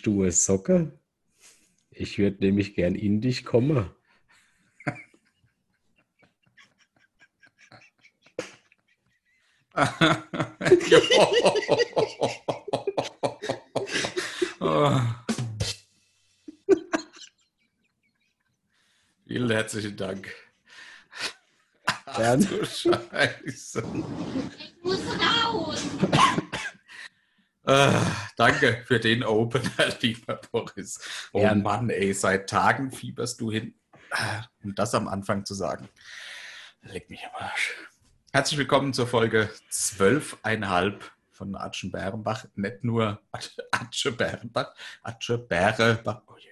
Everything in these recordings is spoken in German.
Bist du eine Socke? Ich würde nämlich gern in dich kommen. oh. Vielen herzlichen Dank. Ach du Scheiße. Ich muss raus. Ah, danke für den Opener, lieber Boris. Oh Gern. Mann, ey, seit Tagen fieberst du hin, Ah, um das am Anfang zu sagen. Leg mich am Arsch. Herzlich willkommen zur Folge 12,5 von Atschen Bärenbach. Nicht nur Atsche Bärenbach, Atsche. Uiuiuiui.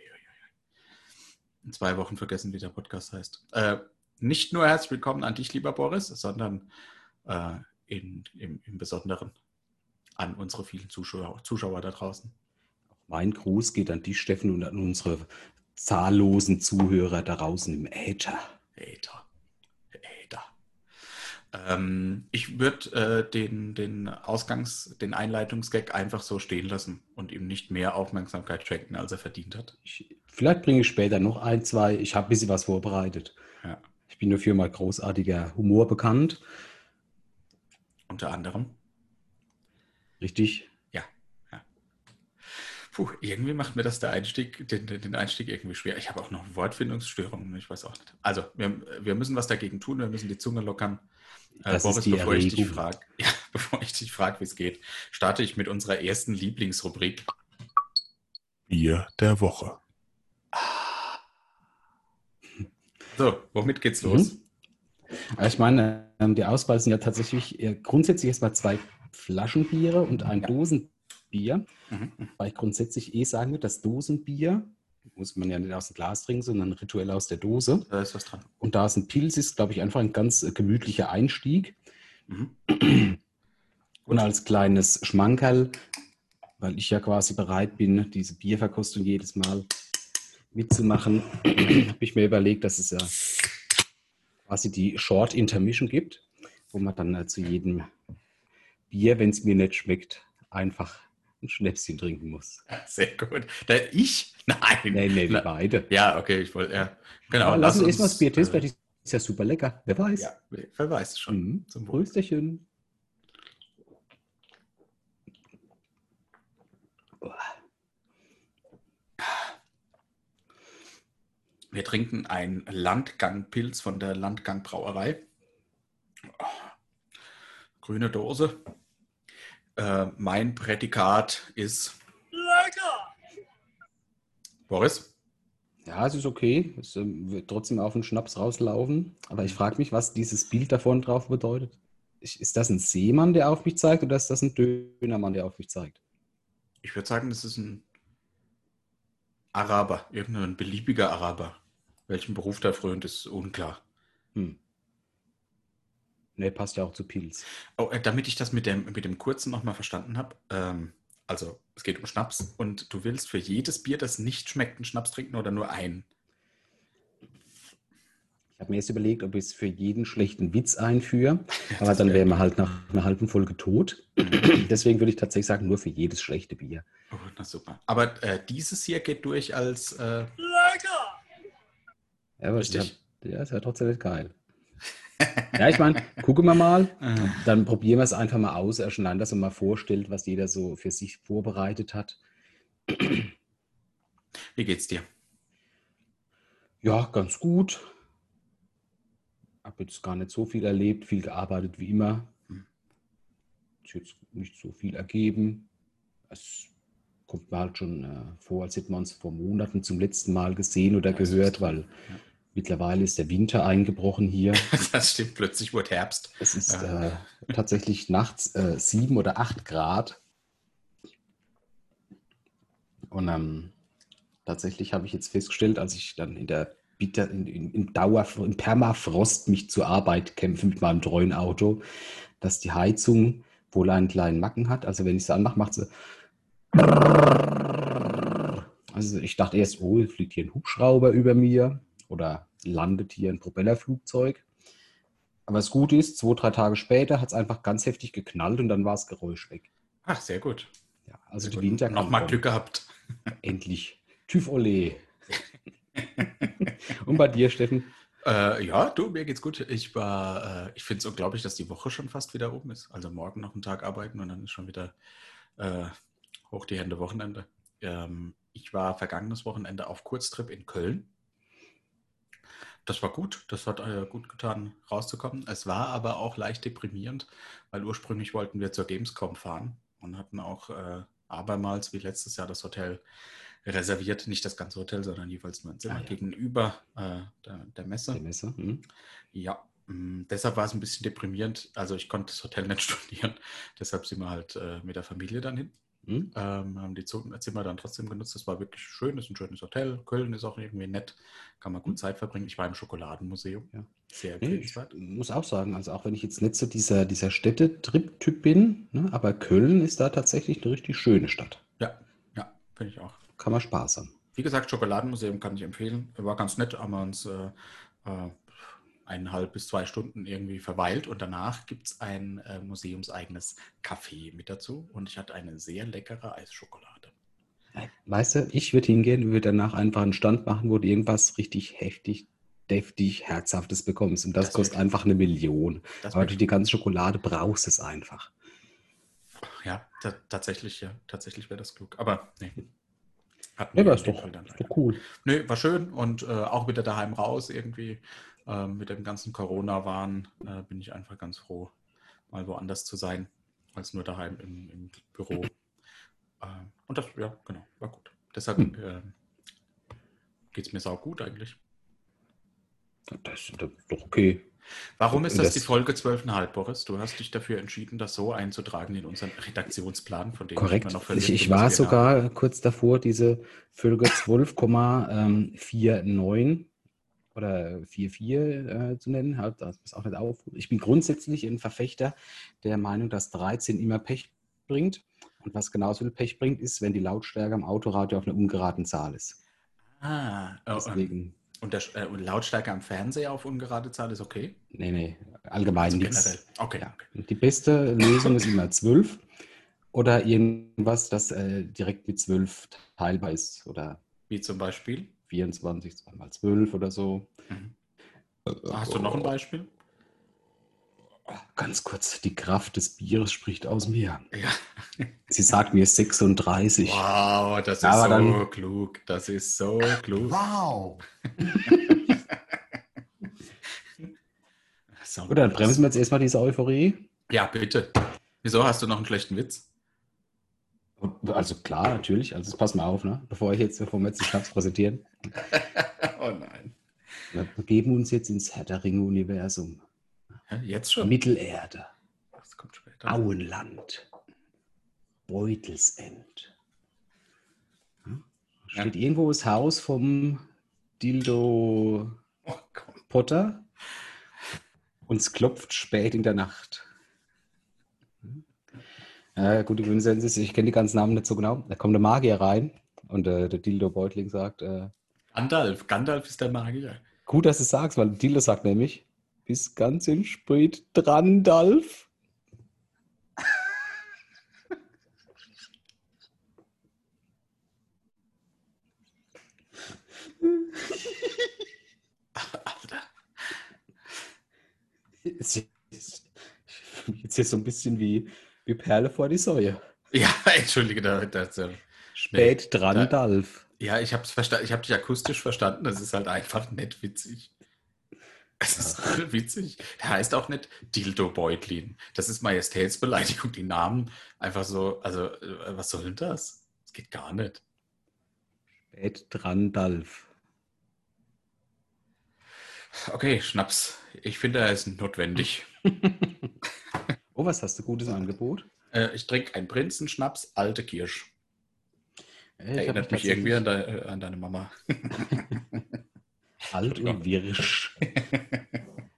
In zwei Wochen vergessen, wie der Podcast heißt. Äh, nicht nur herzlich willkommen an dich, lieber Boris, sondern äh, in, im, im Besonderen an unsere vielen Zuschauer, Zuschauer da draußen. Mein Gruß geht an dich, Steffen, und an unsere zahllosen Zuhörer da draußen im Äther. Äther. Äther. Ähm, ich würde äh, den, den Ausgangs-, den Einleitungsgag einfach so stehen lassen und ihm nicht mehr Aufmerksamkeit schenken, als er verdient hat. Ich, vielleicht bringe ich später noch ein, zwei. Ich habe ein bisschen was vorbereitet. Ja. Ich bin dafür mal großartiger Humor bekannt. Unter anderem. Richtig? Ja. ja. Puh, irgendwie macht mir das der Einstieg, den, den Einstieg irgendwie schwer. Ich habe auch noch Wortfindungsstörungen, ich weiß auch nicht. Also, wir, wir müssen was dagegen tun, wir müssen die Zunge lockern. Äh, Das Boris, ist die bevor ich dich frage, ja, bevor ich dich frage, wie es geht, starte ich mit unserer ersten Lieblingsrubrik. Bier der Woche. So, womit geht's Mhm. los? Aber ich meine, ähm, die Auswahl sind ja tatsächlich äh, grundsätzlich erstmal zwei Flaschenbiere und ein Dosenbier. Mhm. Weil ich grundsätzlich eh sagen würde, das Dosenbier muss man ja nicht aus dem Glas trinken, sondern rituell aus der Dose. Da ist was dran. Und da es ein Pilz ist, glaube ich, einfach ein ganz äh, gemütlicher Einstieg. Mhm. Und als kleines Schmankerl, weil ich ja quasi bereit bin, diese Bierverkostung jedes Mal mitzumachen, habe ich mir überlegt, dass es ja quasi die Short Intermission gibt, wo man dann äh, zu jedem Bier, wenn es mir nicht schmeckt, einfach ein Schnäpschen trinken muss. Sehr gut. Ich? Nein. Nee, nee, wir beide. ja, okay, ich wollte, ja. Genau. Aber lass uns uns, erstmal das Bier testen, vielleicht ist ja super lecker. Wer weiß. Ja, wer weiß schon. Mhm. Zum Wohl. Prösterchen. Wir trinken ein Landgangpilz von der Landgang Brauerei. Grüne Dose. Äh, mein Prädikat ist. Boris? Ja, es ist okay. Es ähm, wird trotzdem auf den Schnaps rauslaufen. Aber ich frage mich, was dieses Bild davon drauf bedeutet. Ist das ein Seemann, der auf mich zeigt, oder ist das ein Dönermann, der auf mich zeigt? Ich würde sagen, das ist ein Araber, irgendein beliebiger Araber. Welchen Beruf der frönt, ist unklar. Hm. Ne, passt ja auch zu Pilz. Oh, äh, damit ich das mit dem, mit dem kurzen nochmal verstanden habe. Ähm, also, es geht um Schnaps und du willst für jedes Bier, das nicht schmeckt, einen Schnaps trinken oder nur einen. Ich habe mir jetzt überlegt, ob ich es für jeden schlechten Witz einführe. Aber das dann wär- wären wir halt nach einer halben Folge tot. Deswegen würde ich tatsächlich sagen, nur für jedes schlechte Bier. Oh, na super. Aber äh, dieses hier geht durch als. Äh, Ja, aber Richtig. Ja, ist ja trotzdem nicht geil. Ja, ich meine, gucken wir mal. Dann probieren wir es einfach mal aus, erst allein, dass man mal vorstellt, was jeder so für sich vorbereitet hat. wie geht's dir? Ja, ganz gut. Habe jetzt gar nicht so viel erlebt, viel gearbeitet wie immer. Hm. Ist jetzt nicht so viel ergeben. Es kommt mir halt schon äh, vor, als hätten wir uns vor Monaten zum letzten Mal gesehen oder gehört, weil ja. Mittlerweile ist der Winter eingebrochen hier. Das stimmt, plötzlich wurde Herbst. Es ist Äh. äh, tatsächlich nachts äh, sieben oder acht Grad. Und ähm, tatsächlich habe ich jetzt festgestellt, als ich dann in der Bitter, in, in, in Dauer, in Permafrost mich zur Arbeit kämpfe mit meinem treuen Auto, dass die Heizung wohl einen kleinen Macken hat. Also wenn ich sie anmache, macht sie. Also ich dachte erst, oh, fliegt hier ein Hubschrauber über mir oder landet hier ein Propellerflugzeug. Aber das Gute ist, zwei, drei Tage später hat es einfach ganz heftig geknallt und dann war das Geräusch weg. Ach, sehr gut. Ja, also die Winter noch mal Glück gehabt. Endlich. TÜV Ole. Und bei dir, Steffen? Äh, ja, du, mir geht's gut. Ich war, äh, ich finde es unglaublich, dass die Woche schon fast wieder oben ist. Also morgen noch einen Tag arbeiten und dann ist schon wieder äh, hoch die Hände Wochenende. Ähm, ich war vergangenes Wochenende auf Kurztrip in Köln. Das war gut, das hat äh, gut getan, rauszukommen. Es war aber auch leicht deprimierend, weil ursprünglich wollten wir zur Gamescom fahren und hatten auch äh, abermals wie letztes Jahr das Hotel reserviert, nicht das ganze Hotel, sondern jeweils nur ein Zimmer Ah, ja. gegenüber äh, der, der Messe. Der Messer. Hm? Ja, mh, deshalb war es ein bisschen deprimierend. Also ich konnte das Hotel nicht studieren, deshalb sind wir halt äh, mit der Familie dann hin. Hm? Ähm, haben die Zimmer dann trotzdem genutzt. Das war wirklich schön, ist ein schönes Hotel. Köln ist auch irgendwie nett, kann man gut Zeit verbringen. Ich war im Schokoladenmuseum. Ja. Sehr Nee, ich empfehlenswert. muss auch sagen, also auch wenn ich jetzt nicht so dieser, dieser Städtetrip-Typ bin, ne, aber Köln ist da tatsächlich eine richtig schöne Stadt. Ja, ja, finde ich auch. Kann man Spaß haben. Wie gesagt, Schokoladenmuseum kann ich empfehlen. War ganz nett, haben wir uns äh, äh, eineinhalb bis zwei Stunden irgendwie verweilt und danach gibt es ein äh, museumseigenes Café mit dazu und ich hatte eine sehr leckere Eisschokolade. Weißt du, ich würde hingehen und würde danach einfach einen Stand machen, wo du irgendwas richtig heftig, deftig, herzhaftes bekommst. Und das, Das kostet einfach eine Million. Aber war- durch die ganze Schokolade brauchst es einfach. ja, ta tatsächlich, ja, tatsächlich wäre das klug. Aber nee. Hatten Ja, dem doch, doch cool. Nö, war schön und äh, auch wieder daheim raus irgendwie. Ähm, mit dem ganzen Corona-Wahn äh, bin ich einfach ganz froh, mal woanders zu sein, als nur daheim im, im Büro. Ähm, und das, ja, genau, war gut. Deshalb Hm. äh, geht es mir sau gut eigentlich. Das, ist doch okay. Warum ist das, das- die Folge 12,5, Boris? Du hast dich dafür entschieden, das so einzutragen in unseren Redaktionsplan, von dem Korrekt. noch Ich, verlinkt ich dass war sogar kurz davor, diese Folge 12,49 oder 44 äh, zu nennen. Halt, das ist auch nicht auf. Ich bin grundsätzlich ein Verfechter der Meinung, dass 13 immer Pech bringt. Und was genauso viel Pech bringt, ist, wenn die Lautstärke am Autoradio auf einer ungeraden Zahl ist. Ah, ähm, Deswegen, und, der, äh, und Lautstärke am Fernseher auf ungerade Zahl ist okay? nee, nee, allgemein Also nichts. Okay, Ja. okay. Die beste Lösung ist immer 12 oder irgendwas, das äh, direkt mit 12 teilbar ist oder Wie zum Beispiel? 24, 2 mal 12 oder so. Mhm. Hast du noch ein Beispiel? Ganz kurz, die Kraft des Bieres spricht aus mir. Ja. Sie sagt mir 36. Wow, das ist Aber so dann- klug. Das ist so klug. Wow. So, Gut, dann bremsen wir jetzt erstmal diese Euphorie. Ja, bitte. Wieso hast du noch einen schlechten Witz? Also klar, natürlich. Also pass mal auf, ne? bevor ich jetzt, jetzt den Schnaps präsentieren. oh nein. Wir begeben uns jetzt ins Herr der Ringe-Universum. Jetzt schon? Mittelerde, Das kommt später. Auenland, Beutelsend. Hm? Steht irgendwo das Haus vom Dildo Oh. Potter und es klopft spät in der Nacht. Ja, gute ist, ich kenne die ganzen Namen nicht so genau. Da kommt der Magier rein und äh, der Dildo Beutling sagt, äh, Gandalf. Gandalf ist der Magier. gut, dass du es sagst, weil Dildo sagt nämlich, bis ganz in spät dran, Dalf. Alter. Jetzt, jetzt, jetzt hier so ein bisschen wie, wie Perle vor die Säue. Ja, entschuldige, da, das, äh, Spät dran, da- Dalf. ja, ich habe verstanden, ich habe dich akustisch verstanden. Das ist halt einfach nett witzig. Es ist voll witzig. Der heißt auch nicht Dildo Beutlin. Das ist Majestätsbeleidigung. Die Namen einfach so, also äh, was soll denn das? Das geht gar nicht. Spät dran, Dalf. Okay, Schnaps. Ich finde, er ist notwendig. Oh, was hast du Gutes Angebot? Äh, ich trinke einen Prinzenschnaps, alte Kirsch. Äh, Erinnert mich irgendwie an, de, äh, an deine Mama. Alt und wirsch.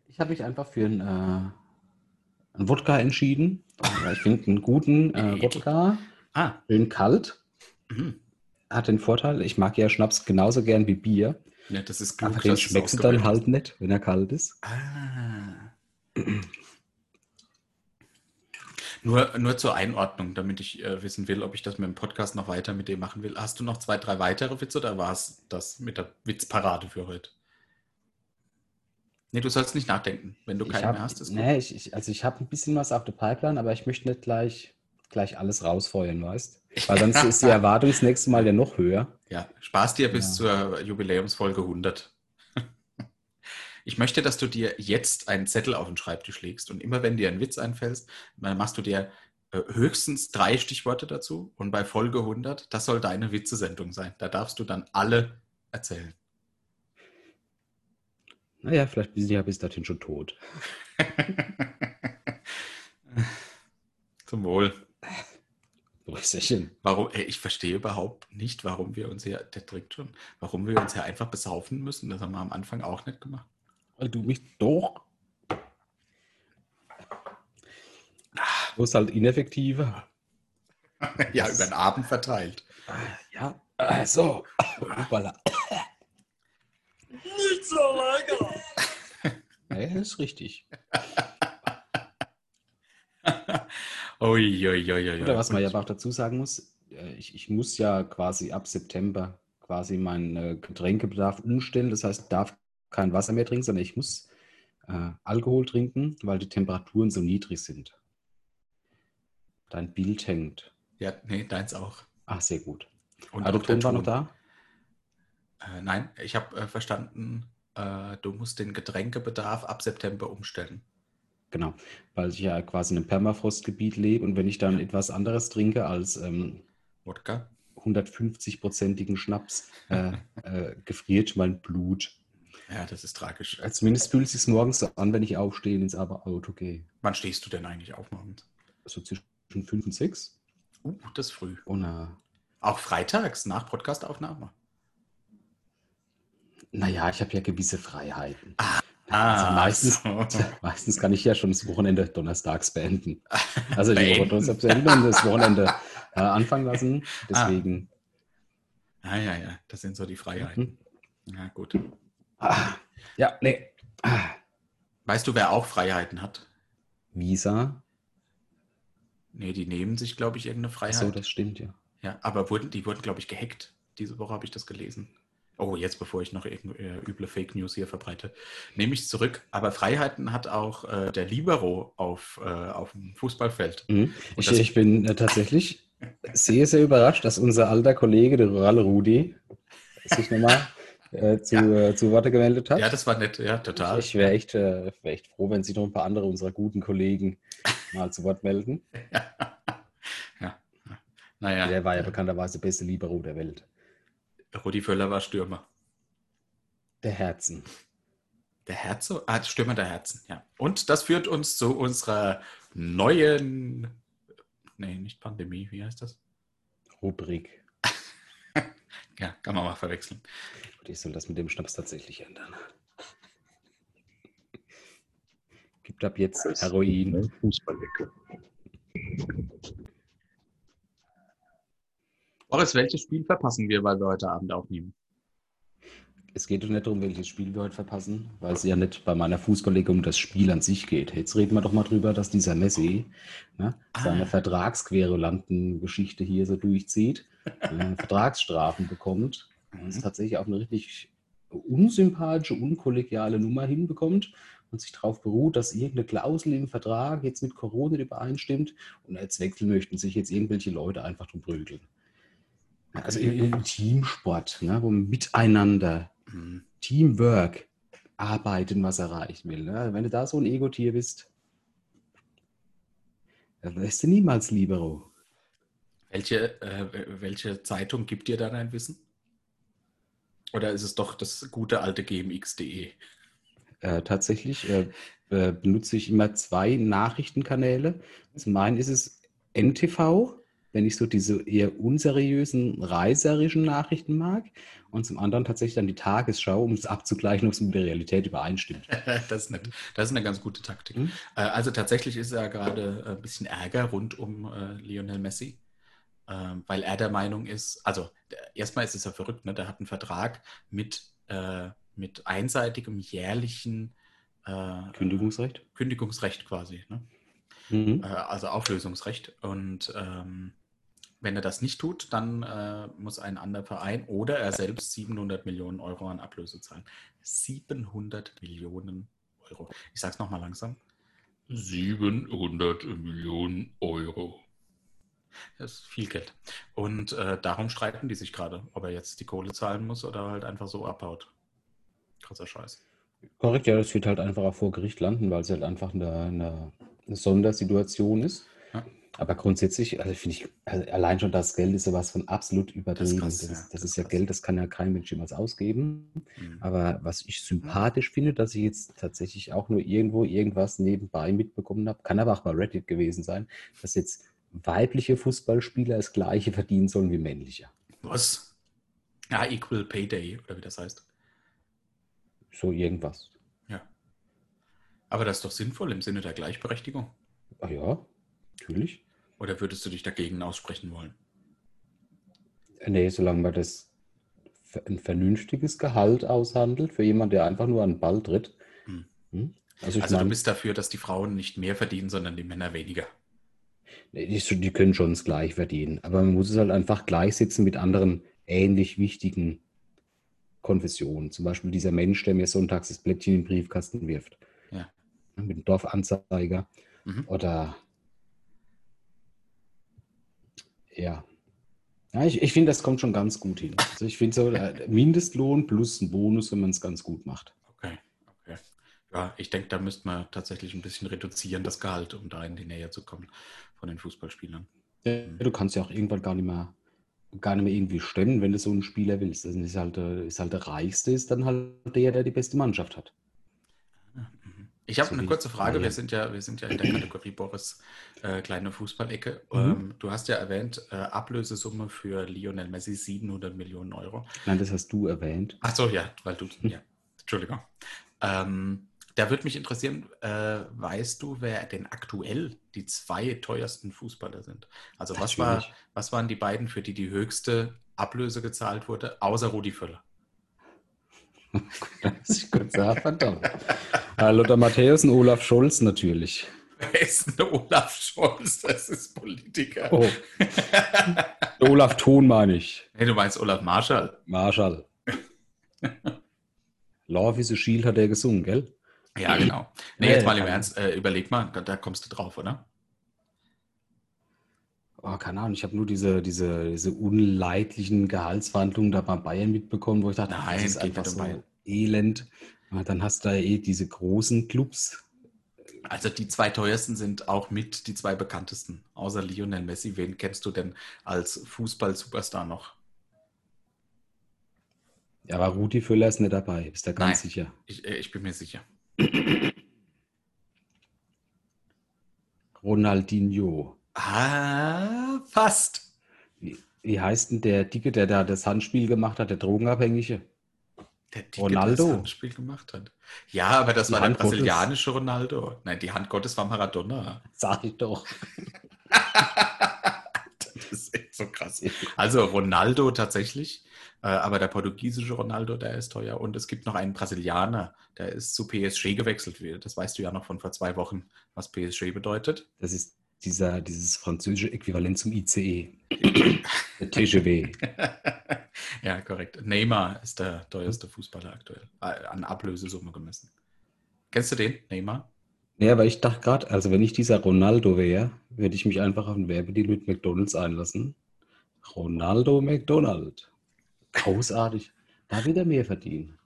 Ich habe mich einfach für einen, äh, einen Wodka entschieden. Ich finde einen guten äh, Wodka, Ah, schön kalt. mhm. Hat den Vorteil, ich mag ja Schnaps genauso gern wie Bier. ja, das ist klug. Aber den schmeckst du dann halt nicht, wenn er kalt ist. Ah. Nur, nur zur Einordnung, damit ich äh, wissen will, ob ich das mit dem Podcast noch weiter mit dem machen will. Hast du noch zwei, drei weitere Witze oder war es das mit der Witzparade für heute? Nee, du sollst nicht nachdenken. Wenn du keinen hab, mehr hast, ist gut. nee, ich, ich, also ich habe ein bisschen was auf der Pipeline, aber ich möchte nicht gleich, gleich alles rausfeuern, weißt Weil dann ist die Erwartung das nächste Mal ja noch höher. Ja, Spaß dir bis Ja. zur Jubiläumsfolge 100. Ich möchte, dass du dir jetzt einen Zettel auf den Schreibtisch legst und immer wenn dir ein Witz einfällt, dann machst du dir äh, höchstens drei Stichworte dazu und bei Folge 100, das soll deine Witzesendung sein. Da darfst du dann alle erzählen. Naja, vielleicht sind die ja bis dahin schon tot. Zum Wohl. Brüsterchen. Warum, ey, ich verstehe überhaupt nicht, warum wir uns hier, der trinkt schon, warum wir uns hier einfach besaufen müssen. Das haben wir am Anfang auch nicht gemacht. Weil du mich doch. Du bist halt ineffektiver. ja, über den Abend verteilt. Ja, so. Hoppala. Nicht so lecker. Nee, ist richtig. Ui, ui, ui, ui, Oder was man ja aber auch dazu sagen muss, äh, ich, ich muss ja quasi ab September quasi meinen äh, Getränkebedarf umstellen. Das heißt, ich darf kein Wasser mehr trinken, sondern ich muss äh, Alkohol trinken, weil die Temperaturen so niedrig sind. Dein Bild hängt. Ja, nee, deins auch. Ach, sehr gut. Und Ah, der Ton war noch da? Äh, nein, ich habe äh, verstanden, äh, du musst den Getränkebedarf ab September umstellen. Genau, weil ich ja quasi in einem Permafrostgebiet lebe und wenn ich dann etwas anderes trinke als ähm, Wodka? 150-prozentigen Schnaps, äh, äh, gefriert mein Blut. Ja, das ist tragisch. Äh, Zumindest fühlt es sich morgens so an, wenn ich aufstehe und ins Auto gehe. Wann stehst du denn eigentlich auf morgens? So zwischen 5 und 6. Uh, das ist früh. Und, äh, Auch freitags nach Podcastaufnahme. naja, ich habe ja gewisse Freiheiten. Ah, Also meistens, so. meistens kann ich ja schon das Wochenende donnerstags beenden. Also die Woche donnerstags beenden und das Wochenende äh, anfangen lassen. Deswegen. Ah, ja, ja, das sind so die Freiheiten. Hm. Ja, gut. Ah, ja, nee. Ah, Weißt du, wer auch Freiheiten hat? Visa. Nee, die nehmen sich, glaube ich, irgendeine Freiheit. So, das stimmt ja. Ja, aber wurden, die wurden, glaube ich, gehackt. Diese Woche habe ich das gelesen. Oh, jetzt bevor ich noch irgend- äh, üble Fake News hier verbreite, nehme ich es zurück. Aber Freiheiten hat auch äh, der Libero auf, äh, auf dem Fußballfeld. Mhm. Ich, ich bin äh, tatsächlich sehr, sehr überrascht, dass unser alter Kollege, der Ralle Rudi, sich nochmal äh, zu, äh, zu Worte gemeldet hat. Ja, das war nett, ja, total. Ich wäre echt, äh, wär echt froh, wenn sich noch ein paar andere unserer guten Kollegen mal zu Wort melden. ja. Naja, Der war ja bekannterweise der beste Libero der Welt. Rudi Völler war Stürmer. Der Herzen. Der Herze? Ah, Stürmer der Herzen, ja. Und das führt uns zu unserer neuen, nee, nicht Pandemie, wie heißt das? Rubrik. Ja, kann man mal verwechseln. Und ich soll das mit dem Schnaps tatsächlich ändern. Gibt ab jetzt Heroin. Fußballecke. Boris, welches Spiel verpassen wir, weil wir heute Abend aufnehmen? Es geht doch nicht darum, welches Spiel wir heute verpassen, weil es ja nicht bei meiner Fußballliga um das Spiel an sich geht. Jetzt reden wir doch mal drüber, dass dieser Messi ne, Ah. seine Vertragsquerulanten-Geschichte hier so durchzieht, äh, Vertragsstrafen bekommt und es tatsächlich auf eine richtig unsympathische, unkollegiale Nummer hinbekommt und sich darauf beruht, dass irgendeine Klausel im Vertrag jetzt mit Corona übereinstimmt und als wechseln möchten sich jetzt irgendwelche Leute einfach drum prügeln. Also im, Teamsport, ne, wo man miteinander Hm. Teamwork arbeiten, was erreichen will. Ne? Wenn du da so ein Ego-Tier bist, dann wärst du niemals Libero. Welche, äh, welche Zeitung gibt dir da dein Wissen? Oder ist es doch das gute alte gmx.de? Äh, tatsächlich äh, äh, benutze ich immer zwei Nachrichtenkanäle. Zum einen ist es NTV, wenn ich so diese eher unseriösen, reißerischen Nachrichten mag. Und zum anderen tatsächlich dann die Tagesschau, um es abzugleichen, ob es mit der Realität übereinstimmt. das, ist nett. das ist eine ganz gute Taktik. Hm? Äh, also tatsächlich ist ja gerade ein bisschen Ärger rund um äh, Lionel Messi, ähm, weil er der Meinung ist, also erstmal ist es ja verrückt, ne? der hat einen Vertrag mit, äh, mit einseitigem jährlichen äh, Kündigungsrecht? Kündigungsrecht quasi. Ne? Mhm. äh, also Auflösungsrecht. Und ähm, wenn er das nicht tut, dann äh, muss ein anderer Verein oder er selbst 700 Millionen Euro an Ablöse zahlen. 700 Millionen Euro. Ich sage es nochmal langsam. 700 Millionen Euro. Das ist viel Geld. Und äh, darum streiten die sich gerade, ob er jetzt die Kohle zahlen muss oder halt einfach so abhaut. Krasser Scheiß. Korrekt, ja, das wird halt einfach auch vor Gericht landen, weil es halt einfach eine, eine, Sondersituation ist. Ja. Aber grundsätzlich, also finde ich, also allein schon das Geld ist ja was von absolut übertrieben. Das, das, das ist ist ja krass. Geld, das kann ja kein Mensch jemals ausgeben. Mhm. Aber was ich sympathisch finde, dass ich jetzt tatsächlich auch nur irgendwo irgendwas nebenbei mitbekommen habe, kann aber auch bei Reddit gewesen sein, dass jetzt weibliche Fußballspieler das gleiche verdienen sollen wie männliche. Was? Ja, Equal Pay Day, oder wie das heißt. So irgendwas. Ja. Aber das ist doch sinnvoll im Sinne der Gleichberechtigung. Ah ja, natürlich. Oder würdest du dich dagegen aussprechen wollen? Nee, solange man das ein vernünftiges Gehalt aushandelt für jemanden, der einfach nur an den Ball tritt. Hm. Hm? Also Also du meine, bist dafür, dass die Frauen nicht mehr verdienen, sondern die Männer weniger. Die, die können schon das gleich verdienen. Aber man muss es halt einfach gleichsetzen mit anderen ähnlich wichtigen Konfessionen. Zum Beispiel dieser Mensch, der mir sonntags das Blättchen in den Briefkasten wirft. Ja. Mit dem Dorfanzeiger. Mhm. Oder ja. Ja, ich, ich finde, das kommt schon ganz gut hin. Also ich finde so äh, Mindestlohn plus ein Bonus, wenn man es ganz gut macht. Ja, ich denke, da müsste man tatsächlich ein bisschen reduzieren, das Gehalt, um da in die Nähe zu kommen von den Fußballspielern. Ja, du kannst ja auch irgendwann gar nicht mehr, gar nicht mehr irgendwie stemmen, wenn du so einen Spieler willst. Das ist halt, der- ist halt der Reichste, ist dann halt der, der die beste Mannschaft hat. Ich habe So eine kurze Frage. Wir sind ja, wir sind ja in der Kategorie Boris äh, kleine Fußballecke. Mhm. Ähm, du hast ja erwähnt, äh, Ablösesumme für Lionel Messi 700 Millionen Euro. Nein, das hast du erwähnt. Ach so, ja, weil du, ja, Entschuldigung. Ähm, da würde mich interessieren, äh, weißt du, wer denn aktuell die zwei teuersten Fußballer sind? Also was, war, was waren die beiden, für die die höchste Ablöse gezahlt wurde, außer Rudi Völler? Das ist kurz sagen, verdammt. Äh, Lothar Matthäus und Olaf Scholz natürlich. Wer ist denn Olaf Scholz? Das ist Politiker. Oh, Olaf Thon meine ich. Nee, du meinst Olaf Marschall. Marschall. Love is a Shield hat er gesungen, gell? Ja, genau. Nee, Ja, jetzt mal im kann- Ernst, äh, überleg mal, da, da kommst du drauf, oder? Oh, keine Ahnung, ich habe nur diese, diese, diese unleidlichen Gehaltsverhandlungen da bei Bayern mitbekommen, wo ich dachte, Nein, das ist einfach so Bayern. elend. Dann hast du da eh diese großen Clubs. Also die zwei teuersten sind auch mit die zwei bekanntesten. Außer Lionel Messi, wen kennst du denn als Fußball-Superstar noch? Ja, aber Rudi Völler ist nicht dabei, bist du ganz Nein. sicher. Ich, äh, ich bin mir sicher. Ronaldinho. Ah, fast. Wie, wie heißt denn der Dicke, der da das Handspiel gemacht hat, der Drogenabhängige? Der Dicke, Ronaldo. der das Handspiel gemacht hat. Ja, aber das Die war der Hand Gottes. brasilianische Ronaldo. Nein, die Hand Gottes war Maradona. Sag ich doch. Das ist echt so krass. Also Ronaldo tatsächlich, aber der portugiesische Ronaldo, der ist teuer. Und es gibt noch einen Brasilianer, der ist zu PSG gewechselt. Das weißt du ja noch von vor zwei Wochen, was PSG bedeutet. Das ist dieser, dieses französische Äquivalent zum ICE. der TGW. ja, korrekt. Neymar ist der teuerste Fußballer aktuell, äh, an Ablösesumme gemessen. Kennst du den, Neymar? Ja, aber ich dachte gerade, also wenn ich dieser Ronaldo wäre, würde ich mich einfach auf einen Werbedeal mit McDonalds einlassen. Ronaldo McDonald. Großartig. Da wird er mehr verdienen.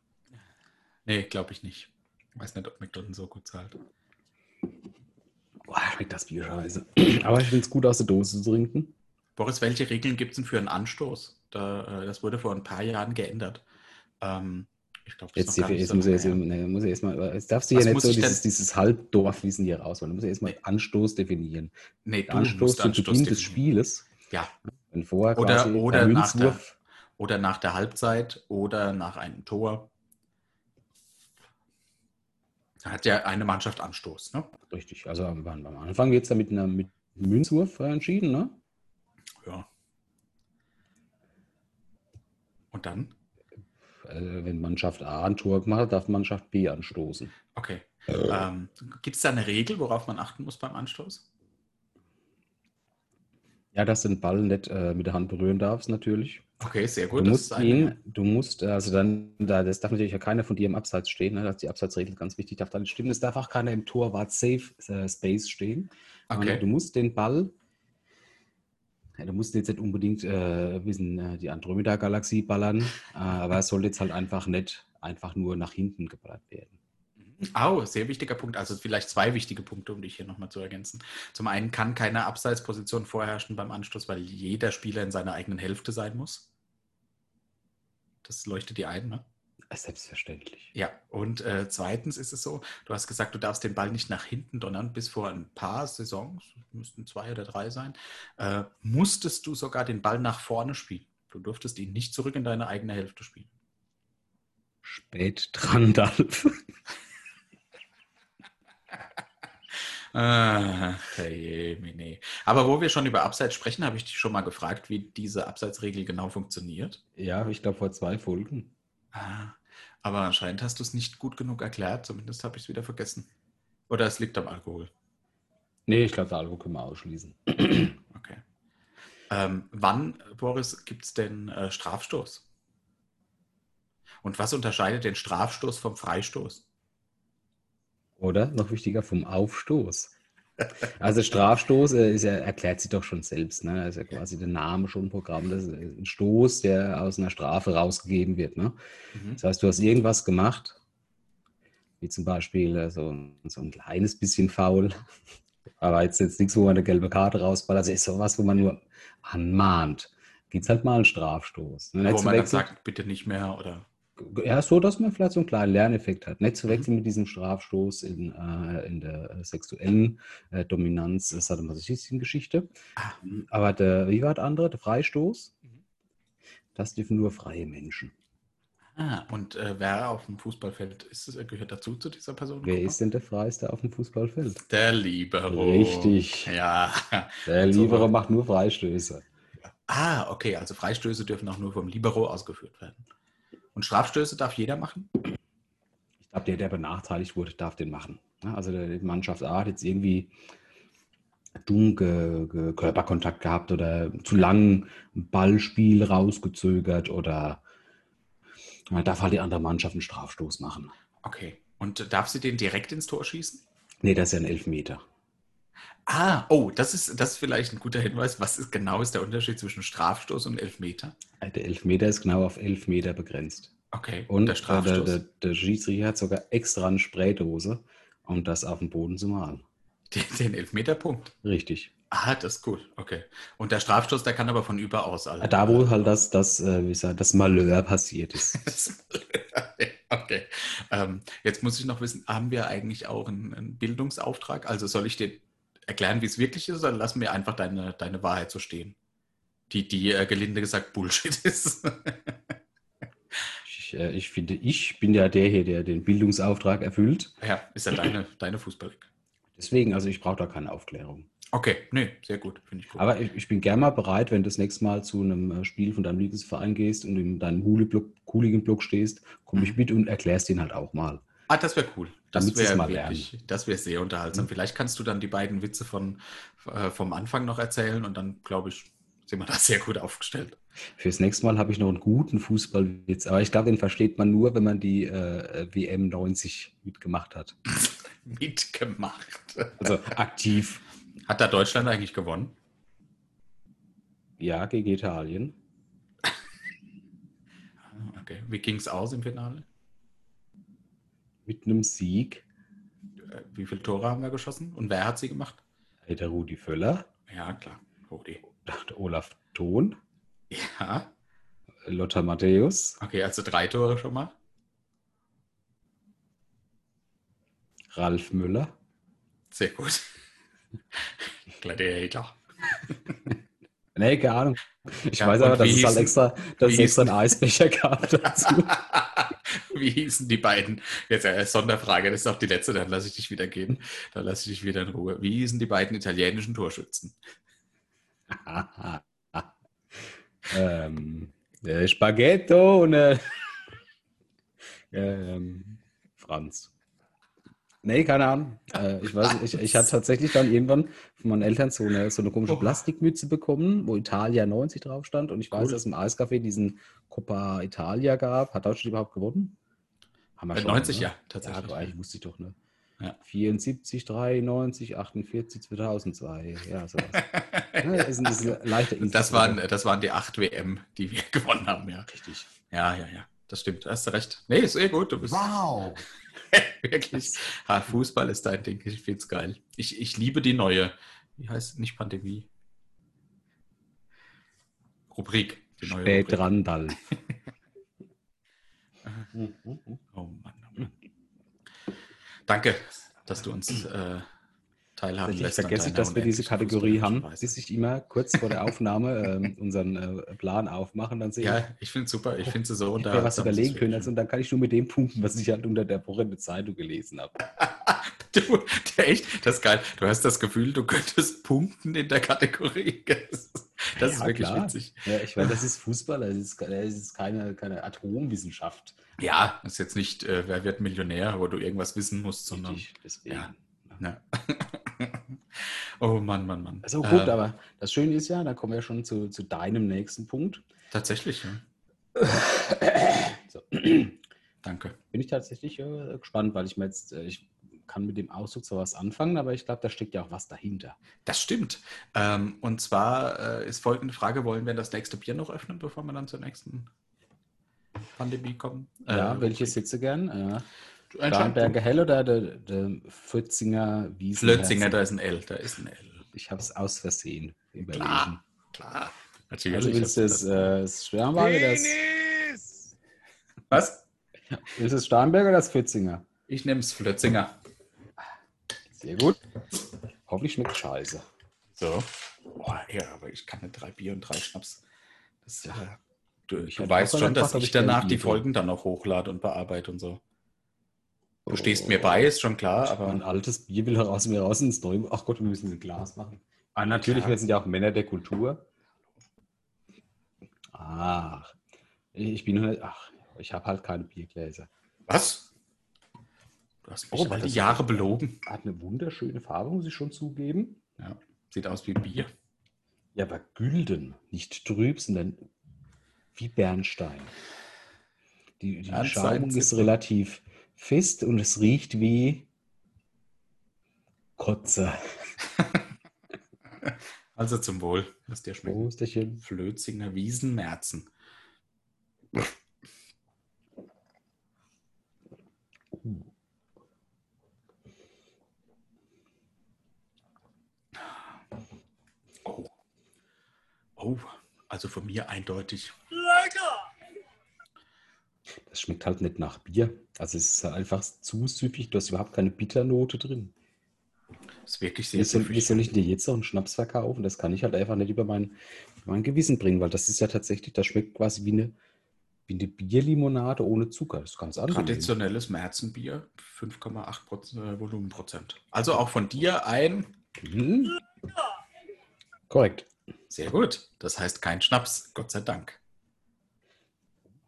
Nee, glaube ich nicht. Weiß nicht, ob McDonald's so gut zahlt. Boah, schmeckt das Bier scheiße. Aber ich finde es gut, aus der Dose zu trinken. Boris, welche Regeln gibt es denn für einen Anstoß? Da, äh, das wurde vor ein paar Jahren geändert. Ähm, ich glaube, Jetzt, hier, jetzt muss er erst, nee, muss er erst mal, jetzt darfst du Was ja nicht muss so dieses, dieses Halbdorfwissen hier rausholen. Du musst ja erstmal Anstoß definieren. Nee, Der Anstoß musst zu Beginn des definieren. Spieles, Ja, wenn vorher Oder- quasi oder der nach der- Münzwurf, oder nach der Halbzeit oder nach einem Tor. Da hat ja eine Mannschaft Anstoß. Ne? richtig, also am, am Anfang wird es da mit einem mit Münzwurf äh, entschieden, ne? Ja. Und dann? Äh, wenn Mannschaft A ein Tor gemacht hat, darf Mannschaft B anstoßen. Okay. Ähm, Gibt es da eine Regel, worauf man achten muss beim Anstoß? Ja, dass du den Ball nicht äh, mit der Hand berühren darfst, natürlich. Okay, sehr gut. Du musst eine- ihn, du musst, also dann, da, das darf natürlich ja keiner von dir im Abseits stehen, ne? das ist die Abseitsregel ganz wichtig, darf da nicht stimmen. Es darf auch keiner im Torwart Safe äh, Space stehen. Okay. Und Du musst den Ball, ja, du musst jetzt nicht unbedingt äh, wissen, äh, die Andromeda-Galaxie ballern, äh, aber es soll jetzt halt einfach nicht einfach nur nach hinten geballert werden. Oh, sehr wichtiger Punkt. Also vielleicht zwei wichtige Punkte, um dich hier nochmal zu ergänzen. Zum einen kann keine Abseitsposition vorherrschen beim Anstoß, weil jeder Spieler in seiner eigenen Hälfte sein muss. Das leuchtet dir ein, ne? Selbstverständlich. Ja, und äh, zweitens ist es so, du hast gesagt, du darfst den Ball nicht nach hinten donnern. Bis vor ein paar Saisons, müssten zwei oder drei sein, äh, musstest du sogar den Ball nach vorne spielen. Du durftest ihn nicht zurück in deine eigene Hälfte spielen. Spät dran, Dalf. Ah, hey. Aber wo wir schon über Abseits sprechen, habe ich dich schon mal gefragt, wie diese Abseitsregel genau funktioniert. Ja, ich glaube vor zwei Folgen. Ah, aber anscheinend hast du es nicht gut genug erklärt, zumindest habe ich es wieder vergessen. Oder es liegt am Alkohol. Nee, ich glaube, der Alkohol können wir ausschließen. Okay. Ähm, wann, Boris, gibt es denn äh, Strafstoß? Und was unterscheidet den Strafstoß vom Freistoß? Oder noch wichtiger, vom Aufstoß. Also Strafstoß äh, ist ja, erklärt sich doch schon selbst. Ne? Das ist ja quasi der Name schon ein Programm. Das ist ein Stoß, der aus einer Strafe rausgegeben wird. Ne? Mhm. Das heißt, du hast irgendwas gemacht, wie zum Beispiel äh, so, ein- so ein kleines bisschen faul, aber jetzt, jetzt nichts, wo man eine gelbe Karte rausballert. Also ist sowas, wo man nur anmahnt. Gibt es halt mal einen Strafstoß. Ne? Wo man dann sagt, bitte nicht mehr oder. Ja, so, dass man vielleicht so einen kleinen Lerneffekt hat. Nicht zu wechseln mit diesem Strafstoß in, äh, in der äh, sexuellen äh, Dominanz äh, sadomasochistischen Geschichte. Ah. Aber der, wie war der andere, der Freistoß? Mhm. Das dürfen nur freie Menschen. Ah, und äh, wer auf dem Fußballfeld ist, es- gehört dazu zu dieser Person? Wer ist denn der Freiste auf dem Fußballfeld? Der Libero. Richtig. Ja. Der So. Libero macht nur Freistöße. Ah, okay, also Freistöße dürfen auch nur vom Libero ausgeführt werden. Und Strafstöße darf jeder machen? Ich glaube, der, der benachteiligt wurde, darf den machen. Also der die Mannschaft A hat jetzt irgendwie dumm ge, Körperkontakt gehabt oder zu lang ein Ballspiel rausgezögert oder da darf halt die andere Mannschaft einen Strafstoß machen. Okay. Und darf sie den direkt ins Tor schießen? Nee, das ist ja ein Elfmeter. Ah, oh, das ist, das ist vielleicht ein guter Hinweis. Was ist genau ist der Unterschied zwischen Strafstoß und Elfmeter? Äh, Der Elfmeter ist genau auf elf Meter begrenzt. Okay. Und der der, Strafstoß. der, der, der Schiedsrichter hat sogar extra eine Spraydose, um das auf dem Boden zu malen. Den, den Elfmeterpunkt. Richtig. Ah, das ist cool. Okay. Und der Strafstoß, der kann aber von überaus. Also, Da, wo halt das, das, äh, wie sagt, das Malheur passiert ist. okay. Ähm, jetzt muss ich noch wissen, haben wir eigentlich auch einen, einen Bildungsauftrag? Also soll ich dir erklären, wie es wirklich ist, oder lassen wir einfach deine, deine Wahrheit so stehen? Die, die äh, gelinde gesagt Bullshit ist. Ich, äh, ich finde, ich bin ja der hier, der den Bildungsauftrag erfüllt. ja, ist ja deine, deine Fußball-Ecke. Deswegen, also ich brauche da keine Aufklärung. Okay, nee, sehr gut, finde ich gut. Aber ich, ich bin gerne mal bereit, wenn du das nächste Mal zu einem äh, Spiel von deinem Lieblingsverein gehst und in deinem Hooligan-Block stehst, komme ich Mhm. mit und erklärst den halt auch mal. Ah, das wäre cool. Das wäre wirklich, das wäre sehr unterhaltsam. Mhm. Vielleicht kannst du dann die beiden Witze von, äh, vom Anfang noch erzählen und dann, glaube ich, sind wir da sehr gut aufgestellt. Fürs nächste Mal habe ich noch einen guten Fußballwitz, aber ich glaube, den versteht man nur, wenn man die äh, WM 90 mitgemacht hat. Mitgemacht. Also aktiv. Hat da Deutschland eigentlich gewonnen? Ja, gegen Italien. Ah, Okay. Wie ging es aus im Finale? Mit einem Sieg. Äh, Wie viele Tore haben wir geschossen? Und wer hat sie gemacht? Der Rudi Völler, Ja, klar. Rudi. der Olaf Thon, Ja. Lothar Matthäus, Okay, also drei Tore schon mal. Ralf Müller. Sehr gut. Gladiator. Nee, keine Ahnung. Ich Ja, weiß aber, dass es halt extra, dass es extra einen Eisbecher gab dazu. Wie hießen die beiden? Jetzt eine Sonderfrage, das ist auch die letzte, dann lasse ich dich wieder gehen. Dann lasse ich dich wieder in Ruhe. Wie hießen die beiden italienischen Torschützen? ähm, äh, Spaghetto und äh, ähm, Franz. Nee, keine Ahnung. Äh, ich weiß nicht, ich, ich hatte tatsächlich dann irgendwann von meinen Eltern so eine, so eine komische Oh. Plastikmütze bekommen, wo Italia 90 drauf stand. Und ich weiß, Cool. dass im Eiscafé diesen Coppa Italia gab. Hat Deutschland überhaupt gewonnen? Haben wir Äh, schon, 90, ne? ja, Ja, tatsächlich. aber eigentlich wusste ich doch, ne? Ja. 74, 93, 48, 2002. Ja, sowas. ja, das ist ein, ist ein leichter das waren, das waren die 8 WM, die wir gewonnen haben, ja. Richtig. Ja, ja, ja. Das stimmt, hast du recht. Nee, ist sehr gut. Du bist Wow. wirklich. Ah, Fußball ist dein Ding. Ich finde es geil. Ich, ich liebe die neue, wie heißt nicht Pandemie? Rubrik. Die neue Spät Rubrik. Randall. Oh Mann, oh Mann. Danke, dass du uns äh, teilhaben Ich lässt. vergesse ich, dass wir diese Kategorie haben, fußballerischen bis ich immer kurz vor der Aufnahme ähm, unseren äh, Plan aufmachen, dann sehe ich, Ja, ich finde es super. Ich finde es so ich hätte mir was unterhaltsam. überlegen können. ist Also, und dann kann ich nur mit dem punkten, was ich halt unter der Woche in der Zeitung gelesen habe. Du, der echt, das ist geil. Du hast das Gefühl, du könntest punkten in der Kategorie. Das ist, das ist Ja, wirklich klar. witzig. Ja, ich meine, das ist Fußball, das ist, das ist keine, keine Atomwissenschaft. Ja, das ist jetzt nicht, äh, wer wird Millionär, wo du irgendwas wissen musst, sondern. Richtig, deswegen. ja. Ja. oh Mann, Mann, Mann. Also gut, Äh, aber das Schöne ist ja, da kommen wir schon zu, zu deinem nächsten Punkt. Tatsächlich, ja. So. Danke. Bin ich tatsächlich äh, gespannt, weil ich mir jetzt, äh, ich kann mit dem Ausdruck zwar was anfangen, aber ich glaube, da steckt ja auch was dahinter. Das stimmt. Ähm, und zwar äh, ist folgende Frage: Wollen wir das nächste Bier noch öffnen, bevor wir dann zur nächsten Pandemie kommen? Ja, Äh, welches hättest du gern? Äh, du entscheidest Starnberger. Hell oder der, der Pfützinger Wiesen? Flötzinger, da ist ein L, da ist ein L. Ich habe es aus Versehen überlesen. Klar, klar. Natürlich. Also willst du das, äh, das Sternberger oder das. Was? ist es Starnberger oder das Pfützinger? Ich nehme es Flötzinger. Sehr gut. Hoffentlich schmeckt scheiße. So. Boah, ja, aber ich kann nicht drei Bier und drei Schnaps. Das, ist ja, du Ich du weißt schon, dass ich danach die Folgen dann auch hochlade und bearbeite und so. Du Oh. stehst mir bei, ist schon klar, Aber ein aber altes Bier will aus mir raus ins Neue. Ach Gott, wir müssen ein Glas machen. Ah, natürlich, Klar. wir sind ja auch Männer der Kultur. Ach, ich bin halt, ach, ich habe halt keine Biergläser. was? Du hast mich Oh, weil die Jahre belogen. Hat eine wunderschöne Farbe, muss ich schon zugeben. Ja, sieht aus wie Bier. Ja, aber gülden, nicht trüb, sondern wie Bernstein. Die, die Schaumung ist relativ fest und es riecht wie Kotze. Also zum Wohl. Lass dir schmecken. Prosterchen. Flötzinger Wiesenmerzen. Oh. Oh, also von mir eindeutig. Das schmeckt halt nicht nach Bier. Also es ist einfach zu süffig, du hast überhaupt keine Bitternote drin. Ist wirklich sehr soll, wie süffig. soll ich dir jetzt noch einen Schnaps verkaufen? Das kann ich halt einfach nicht über mein, mein Gewissen bringen, weil das ist ja tatsächlich, das schmeckt quasi wie eine, wie eine Bierlimonade ohne Zucker. Das ist ganz angenehm. Traditionelles Märzenbier, 5,8 äh, Volumenprozent. Also auch von dir ein. Mhm. Korrekt. Sehr gut. Das heißt kein Schnaps, Gott sei Dank.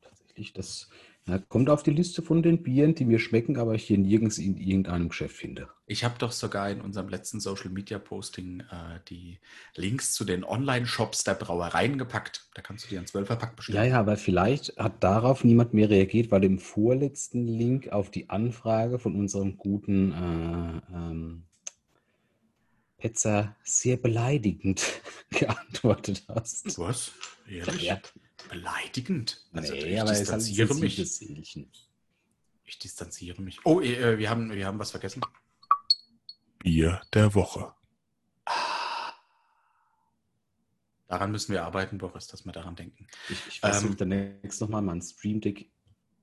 Tatsächlich, das ja, kommt auf die Liste von den Bieren, die mir schmecken, aber ich hier nirgends in irgendeinem Geschäft finde. Ich habe doch sogar in unserem letzten Social Media Posting äh, die Links zu den Online-Shops der Brauereien gepackt. Da kannst du dir einen 12er-Pack bestellen. Ja, ja, aber vielleicht hat darauf niemand mehr reagiert, weil im vorletzten Link auf die Anfrage von unserem guten äh, ähm, Petzer sehr beleidigend geantwortet hast. Was? Ehrlich? Ja, Beleidigend? Also nee, ich aber es ist halt distanziere mich. Ich distanziere mich. Oh, äh, wir, haben, wir haben was vergessen. Bier der Woche. Daran müssen wir arbeiten, Boris, dass wir daran denken. Ich, ich versuche Ähm, demnächst nochmal mein Stream Deck.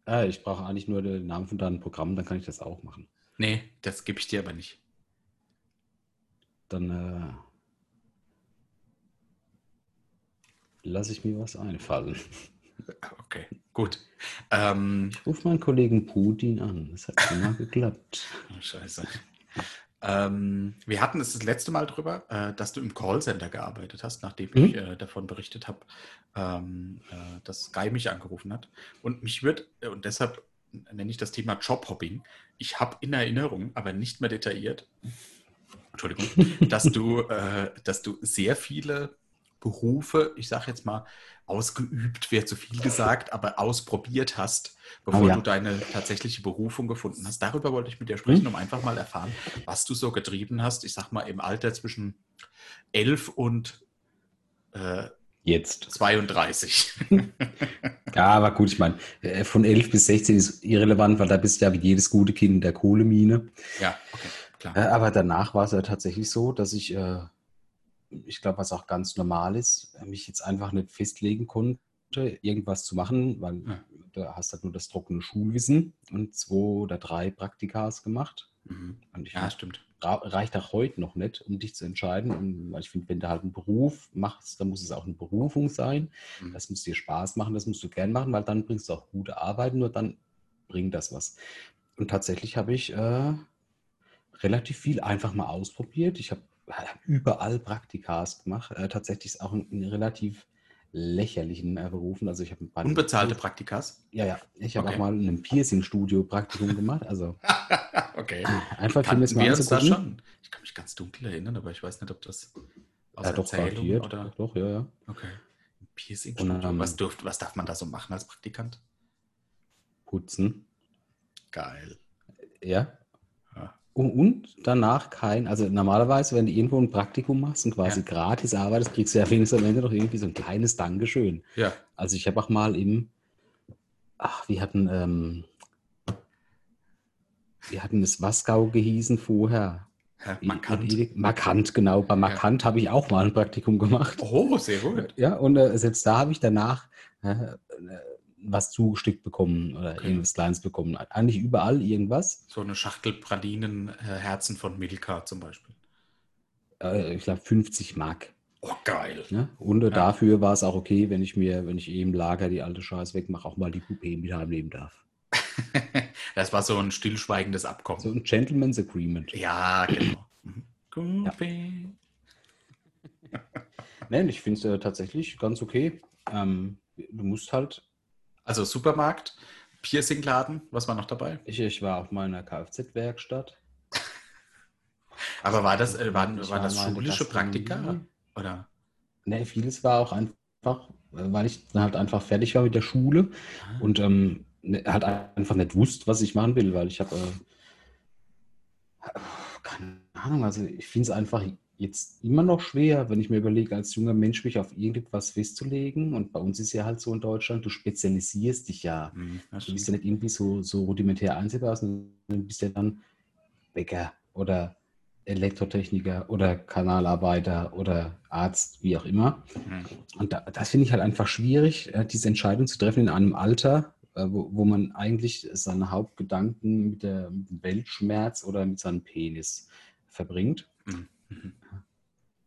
Ah, ich brauche eigentlich nur den Namen von deinem Programm, dann kann ich das auch machen. Nee, das gebe ich dir aber nicht. Dann äh, lasse ich mir was einfallen. Okay, gut. Ähm, Ich rufe meinen Kollegen Putin an. Das hat schon mal geklappt. oh, scheiße. Ähm, wir hatten es das letzte Mal drüber, äh, dass du im Callcenter gearbeitet hast, nachdem Mhm. ich äh, davon berichtet habe, ähm, äh, dass Sky mich angerufen hat. Und mich wird, äh, und deshalb nenne ich das Thema Jobhopping. Ich habe in Erinnerung, aber nicht mehr detailliert, Entschuldigung, dass du, äh, dass du sehr viele Berufe, ich sage jetzt mal, ausgeübt, wäre zu viel gesagt, aber ausprobiert hast, bevor Oh ja. du deine tatsächliche Berufung gefunden hast. Darüber wollte ich mit dir sprechen, Hm. um einfach mal erfahren, was du so getrieben hast. Ich sag mal im Alter zwischen 11 und äh, Jetzt. 32. Ja, aber gut, ich meine, äh, von 11 bis 16 ist irrelevant, weil da bist du ja wie jedes gute Kind in der Kohlemine. ja, okay, klar. Äh, Aber danach war es ja tatsächlich so, dass ich, äh, ich glaube, was auch ganz normal ist, äh, mich jetzt einfach nicht festlegen konnte, irgendwas zu machen, weil Ja. du hast halt nur das trockene Schulwissen und zwei oder drei Praktikas gemacht. Mhm. Und ich Ja, find, stimmt. reicht auch heute noch nicht, um dich zu entscheiden. Und weil ich finde, wenn du halt einen Beruf machst, dann muss es auch eine Berufung sein. Mhm. Das muss dir Spaß machen, das musst du gern machen, weil dann bringst du auch gute Arbeit, nur dann bringt das was. Und tatsächlich habe ich äh, relativ viel einfach mal ausprobiert. Ich habe überall Praktikas gemacht. Äh, tatsächlich ist auch in, relativ lächerlichen äh, Berufen. Also ich habe Unbezahlte Praktikas? Ja, ja. Ich habe Okay. auch mal in einem Piercing-Studio Praktikum gemacht. Also okay. einfach Kannten mal wir da schon? Ich kann mich ganz dunkel erinnern, aber ich weiß nicht, ob das aus Ja, doch, Erzählung oder... Doch, ja, ja. Okay. Piercing Und, ähm, was, dürft, was darf man da so machen als Praktikant? Putzen. Geil. Ja. Ja. Und, danach kein, also normalerweise, wenn du irgendwo ein Praktikum machst und quasi Ja. gratis arbeitest, kriegst du ja wenigstens am Ende noch irgendwie so ein kleines Dankeschön. Ja. Also ich habe auch mal im, ach, wir hatten, ähm, wir hatten das Wasgau gehießen vorher. ja markant. Markant, genau. Bei Markant habe ich auch mal ein Praktikum gemacht. Oh, sehr gut. Ja, und äh, selbst da habe ich danach äh, was zugesteckt bekommen oder Okay. irgendwas Kleines bekommen. Eigentlich überall irgendwas. So eine Schachtel Pralinen, äh, Herzen von Milka zum Beispiel. Äh, ich glaube 50 Mark. Oh, geil. Ne? Und Ja. dafür war es auch okay, wenn ich mir, wenn ich eh im Lager die alte Scheiß wegmache, auch mal die Coupé mit heimnehmen darf. das war so ein stillschweigendes Abkommen. So ein Gentleman's Agreement. Ja, genau. Mhm. Coupé. Ne, und ich finde es äh, tatsächlich ganz okay. Ähm, du musst halt, Also Supermarkt, Piercingladen, was war noch dabei? ich, ich war auch mal in einer Kfz-Werkstatt. Aber war das, äh, waren, waren das war schulische. Praktika? Oder? Ne, vieles war auch einfach, äh, weil ich dann halt einfach fertig war mit der Schule und ähm, ne, halt einfach nicht wusste, was ich machen will, weil ich habe, äh, keine Ahnung, also ich finde es einfach jetzt immer noch schwer, wenn ich mir überlege, als junger Mensch mich auf irgendetwas festzulegen. Und bei uns ist ja halt so in Deutschland, du spezialisierst dich ja. Hm, ja, Du bist ja nicht irgendwie so, so rudimentär einzelbar, sondern du bist ja dann Bäcker oder Elektrotechniker oder Kanalarbeiter oder Arzt, wie auch immer. Hm. Und da, das finde ich halt einfach schwierig, äh, diese Entscheidung zu treffen in einem Alter, äh, wo, wo man eigentlich seine Hauptgedanken mit, der, mit dem Weltschmerz oder mit seinem Penis verbringt. Mhm. Mhm.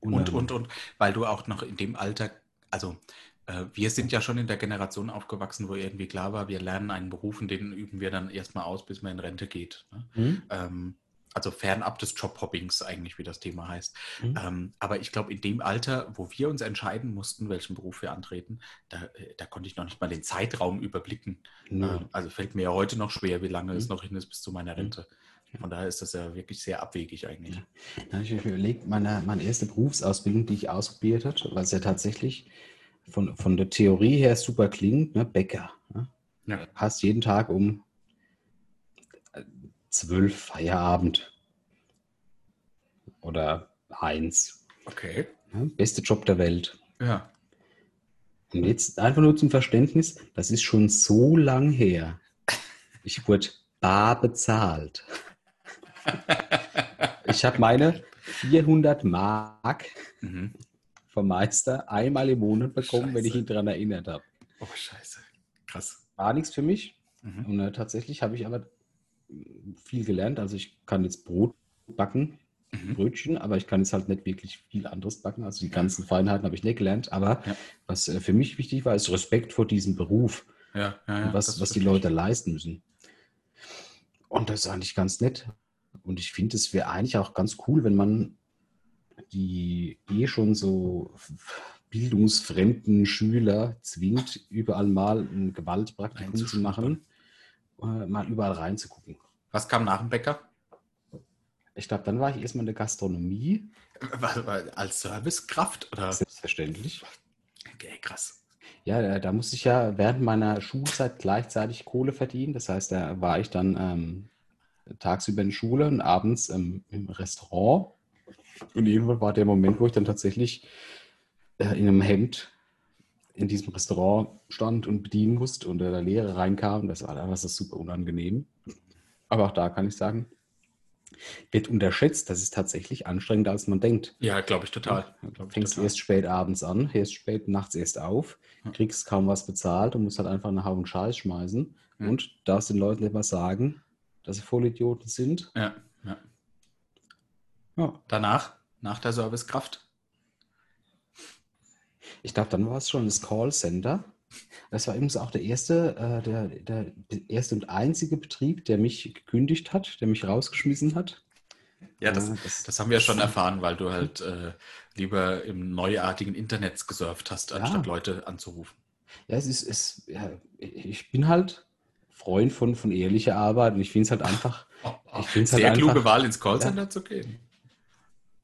Und, und, und, weil du auch noch in dem Alter, also äh, wir sind ja schon in der Generation aufgewachsen, wo irgendwie klar war, wir lernen einen Beruf und den üben wir dann erstmal aus, bis man in Rente geht. Ne? hm? Ähm, also fernab des Jobhoppings eigentlich, wie das Thema heißt. Mhm. Ähm, aber ich glaube, in dem Alter, wo wir uns entscheiden mussten, welchen Beruf wir antreten, da, äh, da konnte ich noch nicht mal den Zeitraum überblicken. Nö. Ähm, also fällt mir ja heute noch schwer, wie lange es Mhm. noch hin ist bis zu meiner Rente. Von daher ist das ja wirklich sehr abwegig eigentlich. Da habe ich mir überlegt, meine, meine erste Berufsausbildung, die ich ausprobiert habe, weil es ja tatsächlich von, von der Theorie her super klingt, ne? Bäcker. Ne? Ja. Hast jeden Tag um äh, zwölf Feierabend oder eins. Okay. Ne? Beste Job der Welt. Ja. Und jetzt einfach nur zum Verständnis, das ist schon so lang her. Ich wurde bar bezahlt. Ich habe meine 400 Mark Mhm. vom Meister einmal im Monat bekommen, wenn ich Scheiße. ihn daran erinnert habe. Oh, scheiße. Krass. War nichts für mich. Mhm. Und äh, tatsächlich habe ich aber viel gelernt. Also ich kann jetzt Brot backen, Mhm. Brötchen, aber ich kann jetzt halt nicht wirklich viel anderes backen. Also die ganzen Feinheiten habe ich nicht gelernt. Aber Ja. was äh, für mich wichtig war, ist Respekt vor diesem Beruf. Ja, ja, was, was die. Leute leisten müssen. Und das ist eigentlich ganz nett. Und ich finde, es wäre eigentlich auch ganz cool, wenn man die eh schon so bildungsfremden Schüler zwingt, überall mal ein Gewaltpraktikum zu machen. äh, mal überall reinzugucken. Was kam nach dem Bäcker? Ich glaube, dann war ich erstmal in der Gastronomie. Was, als Servicekraft oder? Selbstverständlich. Okay, krass. Ja, da, da musste ich ja während meiner Schulzeit gleichzeitig Kohle verdienen. Das heißt, da war ich dann ähm, tagsüber in Schule und abends ähm, im Restaurant. Und irgendwann war der Moment, wo ich dann tatsächlich äh, in einem Hemd in diesem Restaurant stand und bedienen musste und der Lehrer reinkam. Das war, das ist super unangenehm. Aber auch da kann ich sagen, wird unterschätzt. Das ist tatsächlich anstrengender, als man denkt. Ja, glaube ich total. Du Glaub fängst total. erst spät abends an, hörst spät nachts erst auf, Ja. kriegst kaum was bezahlt und musst halt einfach einen Haufen Scheiß schmeißen Ja. und darfst den Leuten immer sagen, dass sie Vollidioten sind. Ja, ja. Ja. Danach, nach der Servicekraft. Ich glaube, dann war es schon das Callcenter. Das war übrigens auch der erste, äh, der, der erste und einzige Betrieb, der mich gekündigt hat, der mich rausgeschmissen hat. Ja, das, Äh, das- das haben wir ja schon erfahren, weil du halt äh, lieber im neuartigen Internet gesurft hast, Ja. anstatt Leute anzurufen. Ja, es ist, es, ja, ich bin halt Freund von, von ehrlicher Arbeit und ich finde es halt einfach, Ich find's halt Sehr kluge einfach- Wahl, ins Callcenter zu gehen.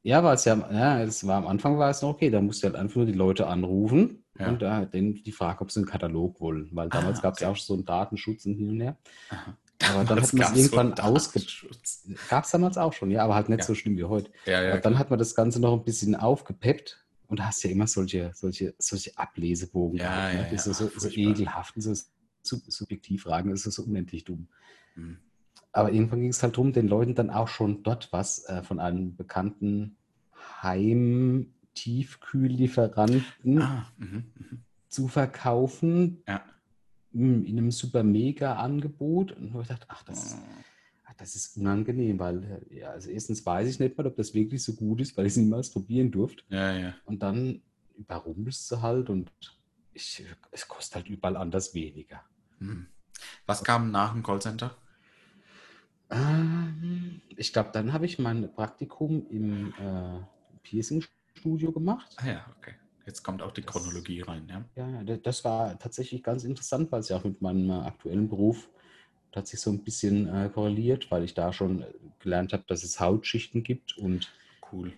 Ja, weil es ja, ja, es war am Anfang war es noch okay, da musst du halt einfach nur die Leute anrufen Ja. und da denen die Frage, ob sie einen Katalog wollen, weil damals Ah, gab es ja auch so einen Datenschutz und hin und her. Aha. Aber dann Das hat man es irgendwann so ausge... Datenschutz. Gab es damals auch schon, ja, aber halt nicht Ja. so schlimm wie heute. Ja, ja, Aber dann hat man das Ganze noch ein bisschen aufgepeppt und da hast du ja immer solche, solche, solche Ablesebogen Ja, gehabt. Ne? ja, das ja, so, so furchtbar. ekelhaft und so subjektiv fragen, das ist so unendlich dumm. Hm. Aber irgendwann ging es halt darum, den Leuten dann auch schon dort was äh, von einem bekannten Heim-Tiefkühllieferanten Ah, mhm, mhm. zu verkaufen Ja. m, in einem super mega Angebot. Und ich dachte, ach, das, ach, das ist unangenehm, weil äh, ja, also erstens weiß ich nicht mal, ob das wirklich so gut ist, weil ich es niemals probieren durfte. Ja, ja. Und dann überrumpelst du halt und ich, es kostet halt überall anders weniger. Hm. Was kam nach dem Callcenter? Ähm, ich glaube, dann habe ich mein Praktikum im äh, Piercing-Studio gemacht. Ah ja, okay. Jetzt kommt auch die Das- Chronologie rein, ja. Ja, das war tatsächlich ganz interessant, weil es ja auch mit meinem äh, aktuellen Beruf tatsächlich so ein bisschen äh, korreliert, weil ich da schon äh, gelernt habe, dass es Hautschichten gibt und Cool.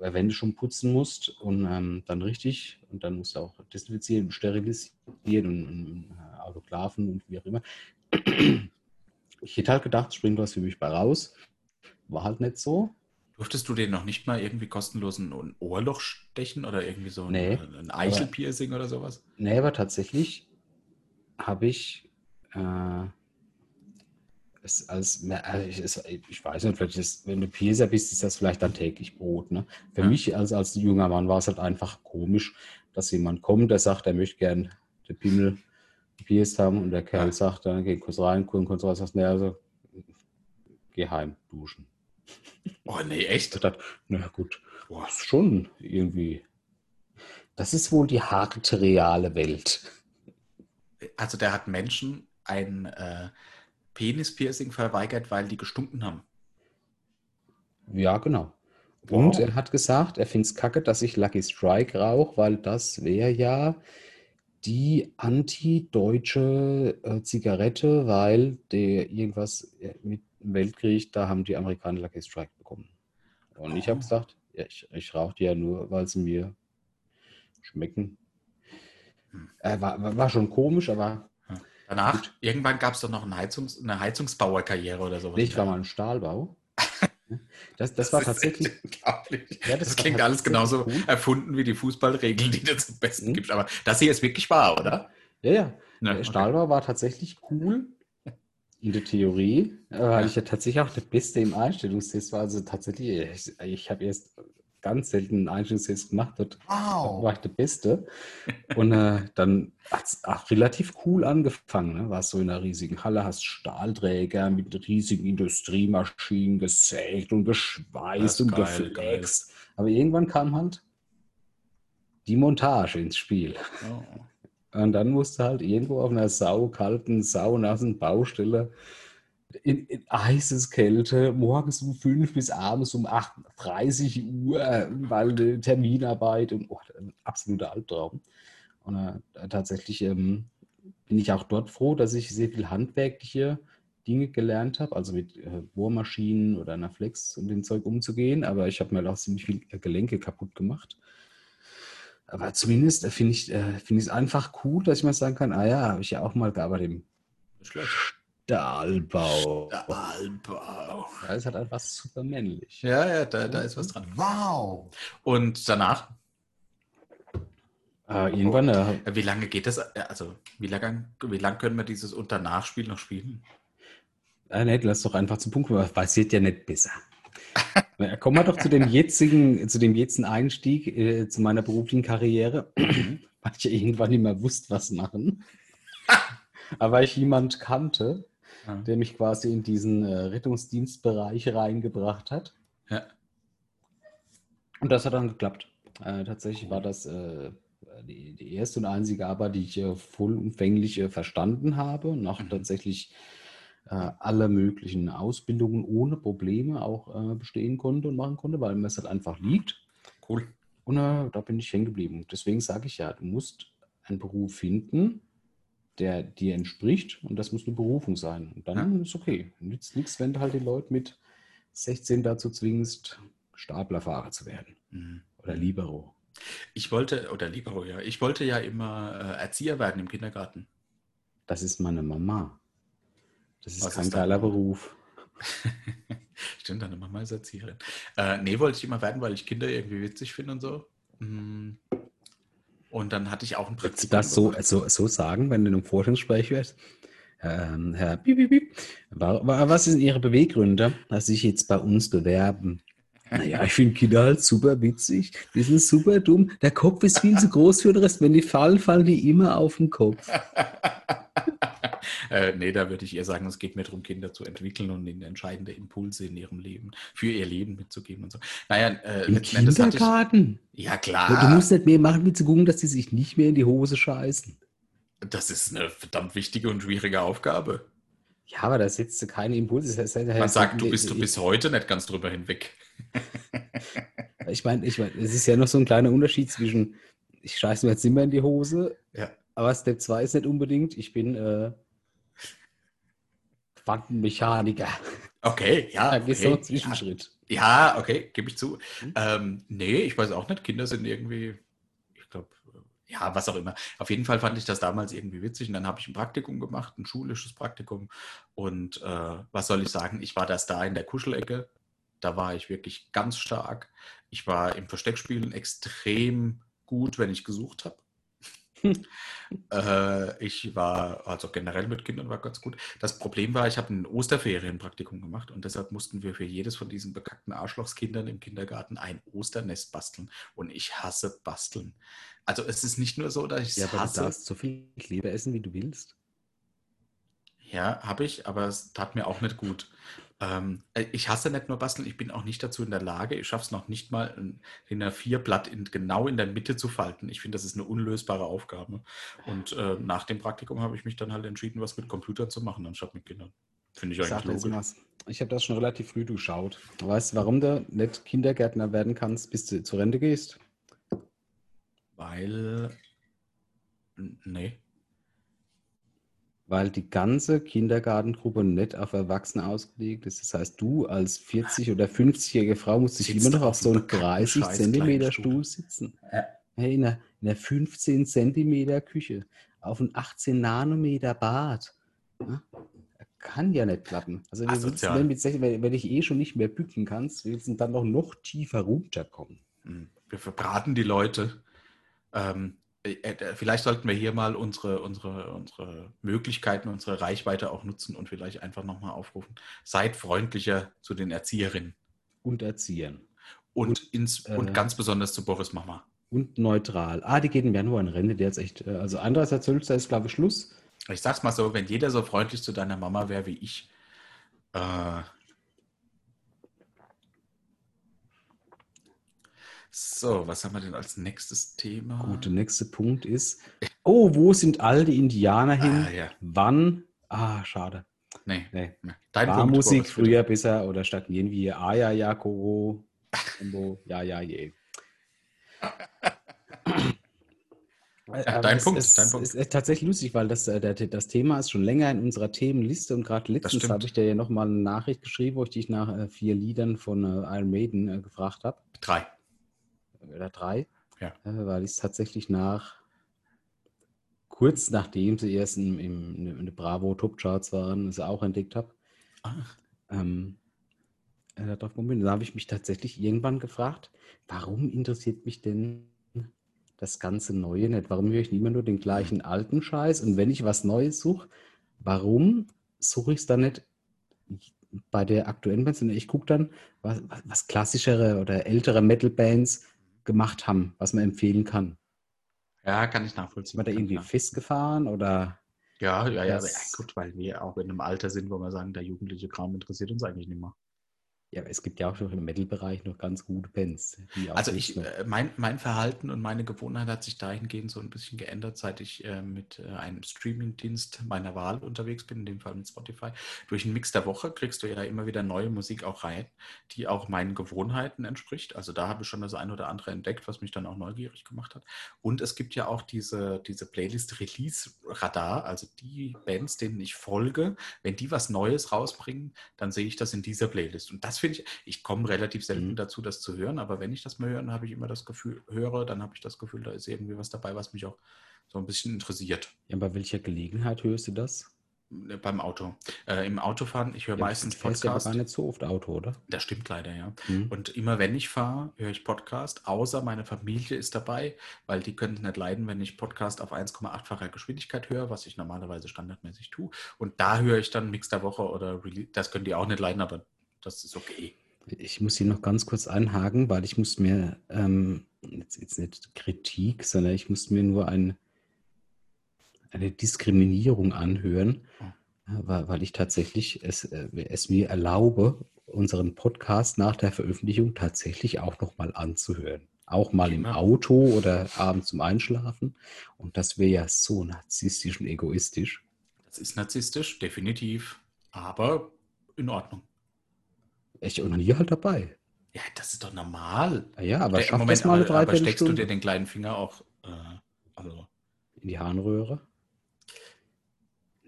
Äh, wenn du schon putzen musst und ähm, dann richtig und dann musst du auch desinfizieren und sterilisieren und, und äh, Autoklaven und wie auch immer. Ich hätte halt gedacht, springt was für mich bei raus. War halt nicht so. Durftest du den noch nicht mal irgendwie kostenlos ein Ohrloch stechen oder irgendwie so ein, Nee, ein Eichelpiercing oder sowas? Nee, aber tatsächlich habe ich äh, es als, also ich, es, ich weiß nicht, vielleicht ist, wenn du Piercer bist, ist das vielleicht dann täglich Brot. Ne? Für Ja. mich als, als junger Mann war es halt einfach komisch, dass jemand kommt, der sagt, er möchte gern den Pimmel gepierst haben und der Kerl Ja. sagt, dann geh kurz rein, kurz, kurz raus, sagst, nee, also geh heim, duschen. Oh nee, echt? dachte, na gut, boah, ist schon irgendwie. Das ist wohl die harte, reale Welt. Also der hat Menschen ein äh, Penispiercing verweigert, weil die gestunken haben. Ja, genau. Wow. Und er hat gesagt, er findet es kacke, dass ich Lucky Strike rauche, weil das wäre ja die anti-deutsche äh, Zigarette, weil der irgendwas äh, mit dem Weltkrieg, da haben die Amerikaner Lucky Strike bekommen. Und ich habe Oh. gesagt, ja, ich, ich rauche die ja nur, weil sie mir schmecken. Hm. Äh, war war schon komisch, aber Danach, Gut. irgendwann gab es doch noch ein Heizungs-, eine Heizungsbauerkarriere oder sowas. nee, ich war mal im Stahlbau. Das, das, war ist tatsächlich. unglaublich. Ja, das, das war klingt alles genauso cool. erfunden wie die Fußballregeln, die du zum Besten Mhm. gibst. Aber das hier ist wirklich wahr, oder? Ja, ja. Ja, Der Stahlbau war tatsächlich cool in der Theorie, äh, weil Ja. ich ja tatsächlich auch der Beste im Einstellungstest war. Also tatsächlich, ich, ich habe erst ganz selten einen Einstellungstest gemacht, dort war ich der Beste. Und äh, dann hat es auch relativ cool angefangen. Ne? Warst so in einer riesigen Halle, hast Stahlträger mit riesigen Industriemaschinen gesägt und geschweißt und geil, geflext. Aber irgendwann kam halt die Montage ins Spiel. Oh. Und dann musste halt irgendwo auf einer saukalten, saunassen Baustelle in, in heißes Kälte, morgens um 5 bis abends um 8.30 Uhr, weil Terminarbeit und oh, ein absoluter Albtraum. Und äh, tatsächlich ähm, bin ich auch dort froh, dass ich sehr viel handwerkliche Dinge gelernt habe, also mit äh, Bohrmaschinen oder einer Flex und dem Zeug umzugehen, aber ich habe mir auch ziemlich viel äh, Gelenke kaputt gemacht. Aber zumindest äh, finde ich äh, find es einfach cool, dass ich mal sagen kann, ah ja, habe ich ja auch mal gearbeitet im Schlecht. Stahlbau. Stahlbau. Da ist halt einfach super männlich. Ja, ja, da, da ist was dran. Wow. Und danach, Äh, irgendwann, äh, äh, wie lange geht das? äh, Also, wie lange, wie lange können wir dieses Und danach Spiel noch spielen? äh, nicht, lass doch einfach zum Punkt kommen, was passiert ja nicht besser. Na, Kommen wir doch zu dem jetzigen, zu dem jetzigen Einstieg äh, zu meiner beruflichen Karriere, weil ich ja irgendwann nicht mehr wusste, was machen. Aber weil ich jemand kannte, Ja. der mich quasi in diesen äh, Rettungsdienstbereich reingebracht hat. Ja. Und das hat dann geklappt. Äh, tatsächlich war das äh, die, die erste und einzige Arbeit, die ich äh, vollumfänglich äh, verstanden habe und auch Mhm. tatsächlich äh, alle möglichen Ausbildungen ohne Probleme auch äh, bestehen konnte und machen konnte, weil mir es halt einfach liegt. Cool. Und da bin ich hängen geblieben. Deswegen sage ich ja, du musst einen Beruf finden, der dir entspricht und das muss eine Berufung sein. Und dann ist okay. Nützt nichts, wenn du halt die Leute mit 16 dazu zwingst, Staplerfahrer zu werden Mhm. oder Libero. Ich wollte, oder Libero, ja, ich wollte ja immer äh, Erzieher werden im Kindergarten. Das ist meine Mama. Das ist Was kein ist geiler? Beruf. Stimmt, deine Mama ist Erzieherin. Äh, nee, wollte ich immer werden, weil ich Kinder irgendwie witzig finde und so. Mhm. Und dann hatte ich auch ein Würdest du Praktikum das so, so, so sagen, wenn du in einem Vorstellungsgespräch wärst? Ähm, Herr Piep, Piep, Piep, wa- wa- was sind Ihre Beweggründe, dass Sie sich jetzt bei uns bewerben? Naja, ich finde Kinder halt super witzig. Die sind super dumm. Der Kopf ist viel zu groß für den Rest. Wenn die fallen, fallen die immer auf den Kopf. äh, nee, da würde ich eher sagen, es geht mir darum, Kinder zu entwickeln und ihnen entscheidende Impulse in ihrem Leben, für ihr Leben mitzugeben und so. Naja, äh, Im hatte ich. Kindergarten. Ja, Du klar. musst nicht mehr machen, wie zu gucken, dass die sich nicht mehr in die Hose scheißen. Das ist eine verdammt wichtige und schwierige Aufgabe. Ja, aber da setzt du keine Impulse. Das heißt, Man sagt, du bist du bis heute nicht ganz drüber hinweg. Ich meine, ich mein, es ist ja noch so ein kleiner Unterschied zwischen, ich scheiße mir jetzt immer in die Hose, Ja. aber Step 2 ist nicht unbedingt, ich bin äh, Quantenmechaniker. Okay, ja. Da gehst du okay, einen Zwischenschritt. Ja, okay, gebe ich zu. Mhm. Ähm, nee, ich weiß auch nicht. Kinder sind irgendwie, ich glaube, ja, was auch immer. Auf jeden Fall fand ich das damals irgendwie witzig und dann habe ich ein Praktikum gemacht, ein schulisches Praktikum. Und äh, was soll ich sagen? Ich war das da in der Kuschelecke. Da war ich wirklich ganz stark. Ich war im Versteckspielen extrem gut, wenn ich gesucht habe. Äh, ich war, also generell mit Kindern war ganz gut. Das Problem war, ich habe ein Osterferienpraktikum gemacht und deshalb mussten wir für jedes von diesen bekackten Arschlochskindern im Kindergarten ein Osternest basteln. Und ich hasse basteln. Also es ist nicht nur so, dass ich es Ja, aber du hasse. darfst so viel Kleber essen, wie du willst. Ja, habe ich, aber es tat mir auch nicht gut. Ähm, äh, ich hasse nicht nur Basteln, ich bin auch nicht dazu in der Lage. Ich schaffe es noch nicht mal, ein DIN A4-Blatt in, genau in der Mitte zu falten. Ich finde, das ist eine unlösbare Aufgabe. Und äh, nach dem Praktikum habe ich mich dann halt entschieden, was mit Computern zu machen, anstatt mit Kindern. Finde ich Ich, eigentlich sag logisch. was. ich habe das schon relativ früh durchschaut. Weißt du, warum du nicht Kindergärtner werden kannst, bis du zur Rente gehst? Weil. Nee. Weil die ganze Kindergartengruppe nicht auf Erwachsene ausgelegt ist. Das heißt, du als 40- oder 50-jährige Frau musst dich Sitzt immer noch auf so einem einem bekackten 30 scheiß Zentimeter Stuhl. Sitzen. Ja. Hey, in einer, in einer 15 Zentimeter Küche, auf einem 18 Nanometer Bad. Ja? Kann ja nicht klappen. Also, wie willst 16, wenn, wenn ich eh schon nicht mehr bücken kannst, willst du dann noch, noch tiefer runterkommen? Hm, Wir verbraten die Leute. Ähm, äh, äh, vielleicht sollten wir hier mal unsere, unsere, unsere Möglichkeiten, unsere Reichweite auch nutzen und vielleicht einfach nochmal aufrufen. Seid freundlicher zu den Erzieherinnen Und erziehen. und, ins, äh, und ganz besonders zu Boris Mama. Und neutral. Ah, die geht im Januar in Rente, der jetzt echt. äh, Also 31.12. ist, glaube ich, Schluss. Ich sag's mal so, wenn jeder so freundlich zu deiner Mama wäre wie ich, äh, so, was haben wir denn als nächstes Thema? Gut, der nächste Punkt ist, oh, wo sind all die Indianer hin? Ah, ja. Wann? Ah, schade. Nee, Nee. Dein War Punkt, Musik Boris, bitte. früher besser oder stagnieren wir? Ah, ja, ja, Koro. Ja, ja, je. Ja, dein es, Punkt, Es, dein Punkt. ist äh, tatsächlich lustig, weil das, äh, das Thema ist schon länger in unserer Themenliste und gerade letztens habe ich dir ja nochmal eine Nachricht geschrieben, wo ich dich nach äh, vier Liedern von äh, Iron Maiden äh, gefragt habe. Drei. Oder drei. Ja. Äh, weil ich es tatsächlich nach, kurz nachdem sie erst in, im, in, in den Bravo Top Charts waren, es auch entdeckt habe. Ähm, äh. Da habe ich mich tatsächlich irgendwann gefragt, warum interessiert mich denn das ganze Neue nicht? Warum höre ich immer nur den gleichen alten Scheiß? Und wenn ich was Neues suche, warum suche ich es dann nicht bei der aktuellen Band? sondern Ich gucke dann, was, was, was klassischere oder ältere Metal-Bands gemacht haben, was man empfehlen kann. ja, kann ich nachvollziehen. man da irgendwie Ja. festgefahren oder Ja, ja, ja, ja. Gut, weil wir auch in einem Alter sind, wo wir sagen, der jugendliche Kram interessiert uns eigentlich nicht mehr. Ja, es gibt ja auch schon im Metal-Bereich noch ganz gute Bands. Also ich, äh, mein, mein Verhalten und meine Gewohnheit hat sich dahingehend so ein bisschen geändert, seit ich äh, mit äh, einem Streamingdienst meiner Wahl unterwegs bin, in dem Fall mit Spotify. Durch einen Mix der Woche kriegst du ja immer wieder neue Musik auch rein, die auch meinen Gewohnheiten entspricht. Also da habe ich schon das ein oder andere entdeckt, was mich dann auch neugierig gemacht hat. Und es gibt ja auch diese, diese Playlist Release Radar, also die Bands, denen ich folge, wenn die was Neues rausbringen, dann sehe ich das in dieser Playlist. Und das finde ich, ich komme relativ selten Mhm. dazu, das zu hören, aber wenn ich das mal höre, dann habe ich immer das Gefühl, höre, dann habe ich das Gefühl, da ist irgendwie was dabei, was mich auch so ein bisschen interessiert. Ja, bei welcher Gelegenheit hörst du das? Äh, Beim Auto. Äh, Im Autofahren, ich höre Ja, meistens fährst ja aber Podcast. gar nicht so oft Auto, oder? Das stimmt leider, ja. Hm. Und immer wenn ich fahre, höre ich Podcast, außer meine Familie ist dabei, weil die können es nicht leiden, wenn ich Podcast auf 1,8-facher Geschwindigkeit höre, was ich normalerweise standardmäßig tue. Und da höre ich dann Mix der Woche oder Release. Das können die auch nicht leiden, aber das ist okay. Ich muss hier noch ganz kurz einhaken, weil ich muss mir ähm, jetzt, jetzt nicht Kritik, sondern ich muss mir nur ein, eine Diskriminierung anhören, Oh. äh, weil, weil ich tatsächlich es, äh, es mir erlaube, unseren Podcast nach der Veröffentlichung tatsächlich auch nochmal anzuhören. Auch mal im. Auto oder abends zum Einschlafen. Und das wäre ja so narzisstisch und egoistisch. Das ist narzisstisch, definitiv, aber in Ordnung. Ich und mir halt dabei. Ja, das ist doch normal. Ja, ja aber schaff Moment, das mal eine aber, aber steckst du Dreiviertelstunde dir den kleinen Finger auch, äh, also, in die Harnröhre.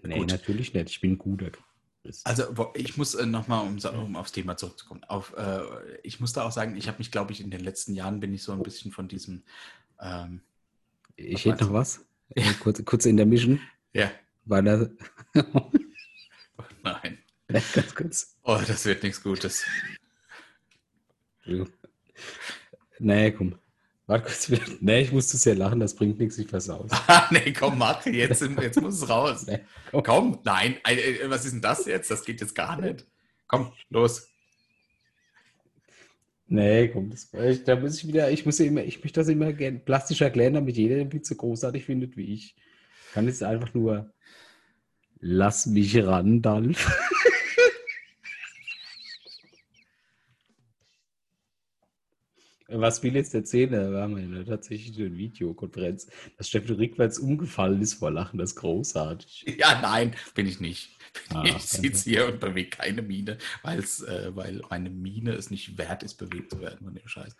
Nee, Gut. natürlich nicht. Ich bin ein guter Christ. Also ich muss äh, nochmal, um, um aufs Thema zurückzukommen, auf, äh, ich muss da auch sagen, ich habe mich, glaube ich, in den letzten Jahren bin ich so ein bisschen von diesem, ähm, ich hätte noch was. Kurz in der Mission, ja, weil er. nein, ganz kurz. oh, das wird nichts Gutes. Nee, komm. Warte kurz. Nee, ich musste sehr lachen, das bringt nichts, ich versaus. Ah, nee, komm, mach, jetzt, jetzt muss es raus. Nee, komm. Komm, nein, äh, äh, was ist denn das jetzt? Das geht jetzt gar nicht. Komm, los. Nee, komm, das, da muss ich wieder, ich muss ja immer, ich möchte das immer gern plastisch erklären, damit jeder den Beat so großartig findet wie ich. Ich kann jetzt einfach nur lass mich ran, Dalf. Was will jetzt erzählen? Da haben wir tatsächlich eine Videokonferenz, dass Steffi rückwärts umgefallen ist vor Lachen, das ist großartig. Ja, nein, bin ich nicht. Ah, ich sitze hier und bewege keine Miene, weil's, äh, weil meine Miene es nicht wert ist, bewegt zu werden von dem Scheiß.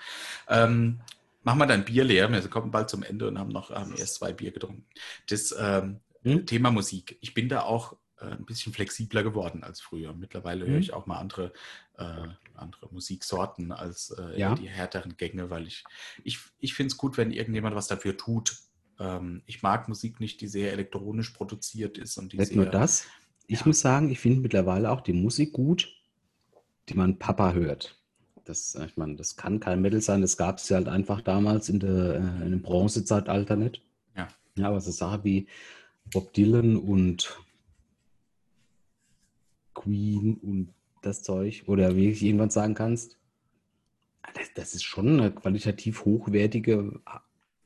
Ähm, machen wir dann Bier leer. Wir kommen bald zum Ende und haben noch haben erst zwei Bier getrunken. Das ähm, Hm? Thema Musik. Ich bin da auch ein bisschen flexibler geworden als früher. Mittlerweile höre Hm? ich auch mal andere, äh, andere Musiksorten als äh, Ja. die härteren Gänge, weil ich, ich, ich finde es gut, wenn irgendjemand was dafür tut. Ähm, ich mag Musik nicht, die sehr elektronisch produziert ist und die Nicht sehr, nur das. Ich Ja. muss sagen, ich finde mittlerweile auch die Musik gut, die man Papa hört. Das, äh, ich meine, das kann kein Metal sein, das gab es ja halt einfach damals in, der, äh, in dem Bronzezeitalter nicht. Ja. Ja, aber so Sachen wie Bob Dylan und Queen und das Zeug, oder wie ich irgendwann sagen kannst, das, das ist schon eine qualitativ hochwertige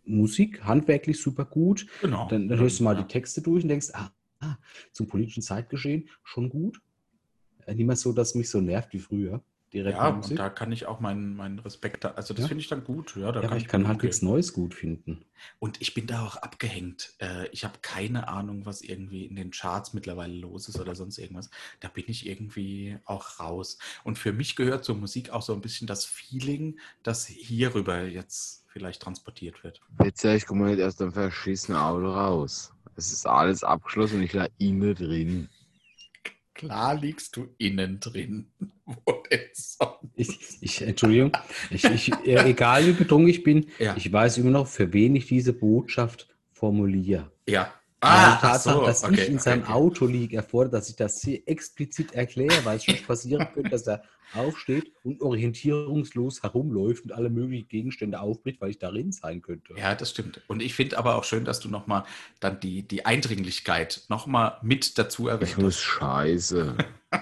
Musik, handwerklich super gut. Genau. Dann, dann hörst du mal Ja. die Texte durch und denkst, ah, ah, zum politischen Zeitgeschehen schon gut. Äh, Nicht mehr so, dass es mich so nervt wie früher. Die Ja, und da kann ich auch meinen, meinen Respekt, da, also das Ja. finde ich dann gut. Ja, da ja, ich kann mit halt umgehen. nichts Neues gut finden. Und ich bin da auch abgehängt. Äh, Ich habe keine Ahnung, was irgendwie in den Charts mittlerweile los ist oder sonst irgendwas. Da bin ich irgendwie auch raus. Und für mich gehört zur Musik auch so ein bisschen das Feeling, das hierüber jetzt vielleicht transportiert wird. Bitte, ich komme nicht aus dem verschissenen Auto raus. Es ist alles abgeschlossen und ich lag innen drin. Klar liegst du innen drin. Wo denn sonst? Ich, ich Entschuldigung, ich, ich, äh, egal wie betrunken ich bin, Ja. ich weiß immer noch, für wen ich diese Botschaft formuliere. Ja. Ah, die ach Tatsache, so, dass okay, ich in okay, seinem okay. Auto liege, erfordert, dass ich das sehr explizit erkläre, weil es schon passieren könnte, dass er aufsteht und orientierungslos herumläuft und alle möglichen Gegenstände aufbricht, weil ich darin sein könnte. Ja, das stimmt. Und ich finde aber auch schön, dass du nochmal dann die, die Eindringlichkeit nochmal mit dazu erwähnt Ich muss hast. scheiße.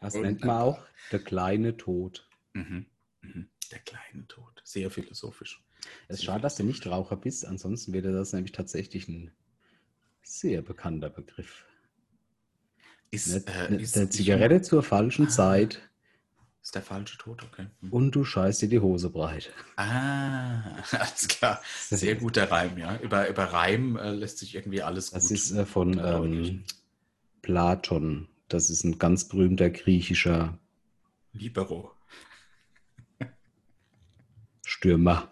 Das Und- nennt man auch der kleine Tod. Mhm. Mhm. Der kleine Tod. Sehr philosophisch. Es ist schade, dass du nicht Raucher bist, ansonsten wäre das nämlich tatsächlich ein sehr bekannter Begriff. Ist, Eine, äh, ist, eine Zigarette zur falschen Zeit Ist der falsche Tod, okay. Hm. und du scheißt dir die Hose breit. Ah, alles klar. Sehr guter Reim, ja. Über, über Reim äh, lässt sich irgendwie alles Das gut. ist äh, von ähm, Platon. Das ist ein ganz berühmter griechischer Libero. Stürmer.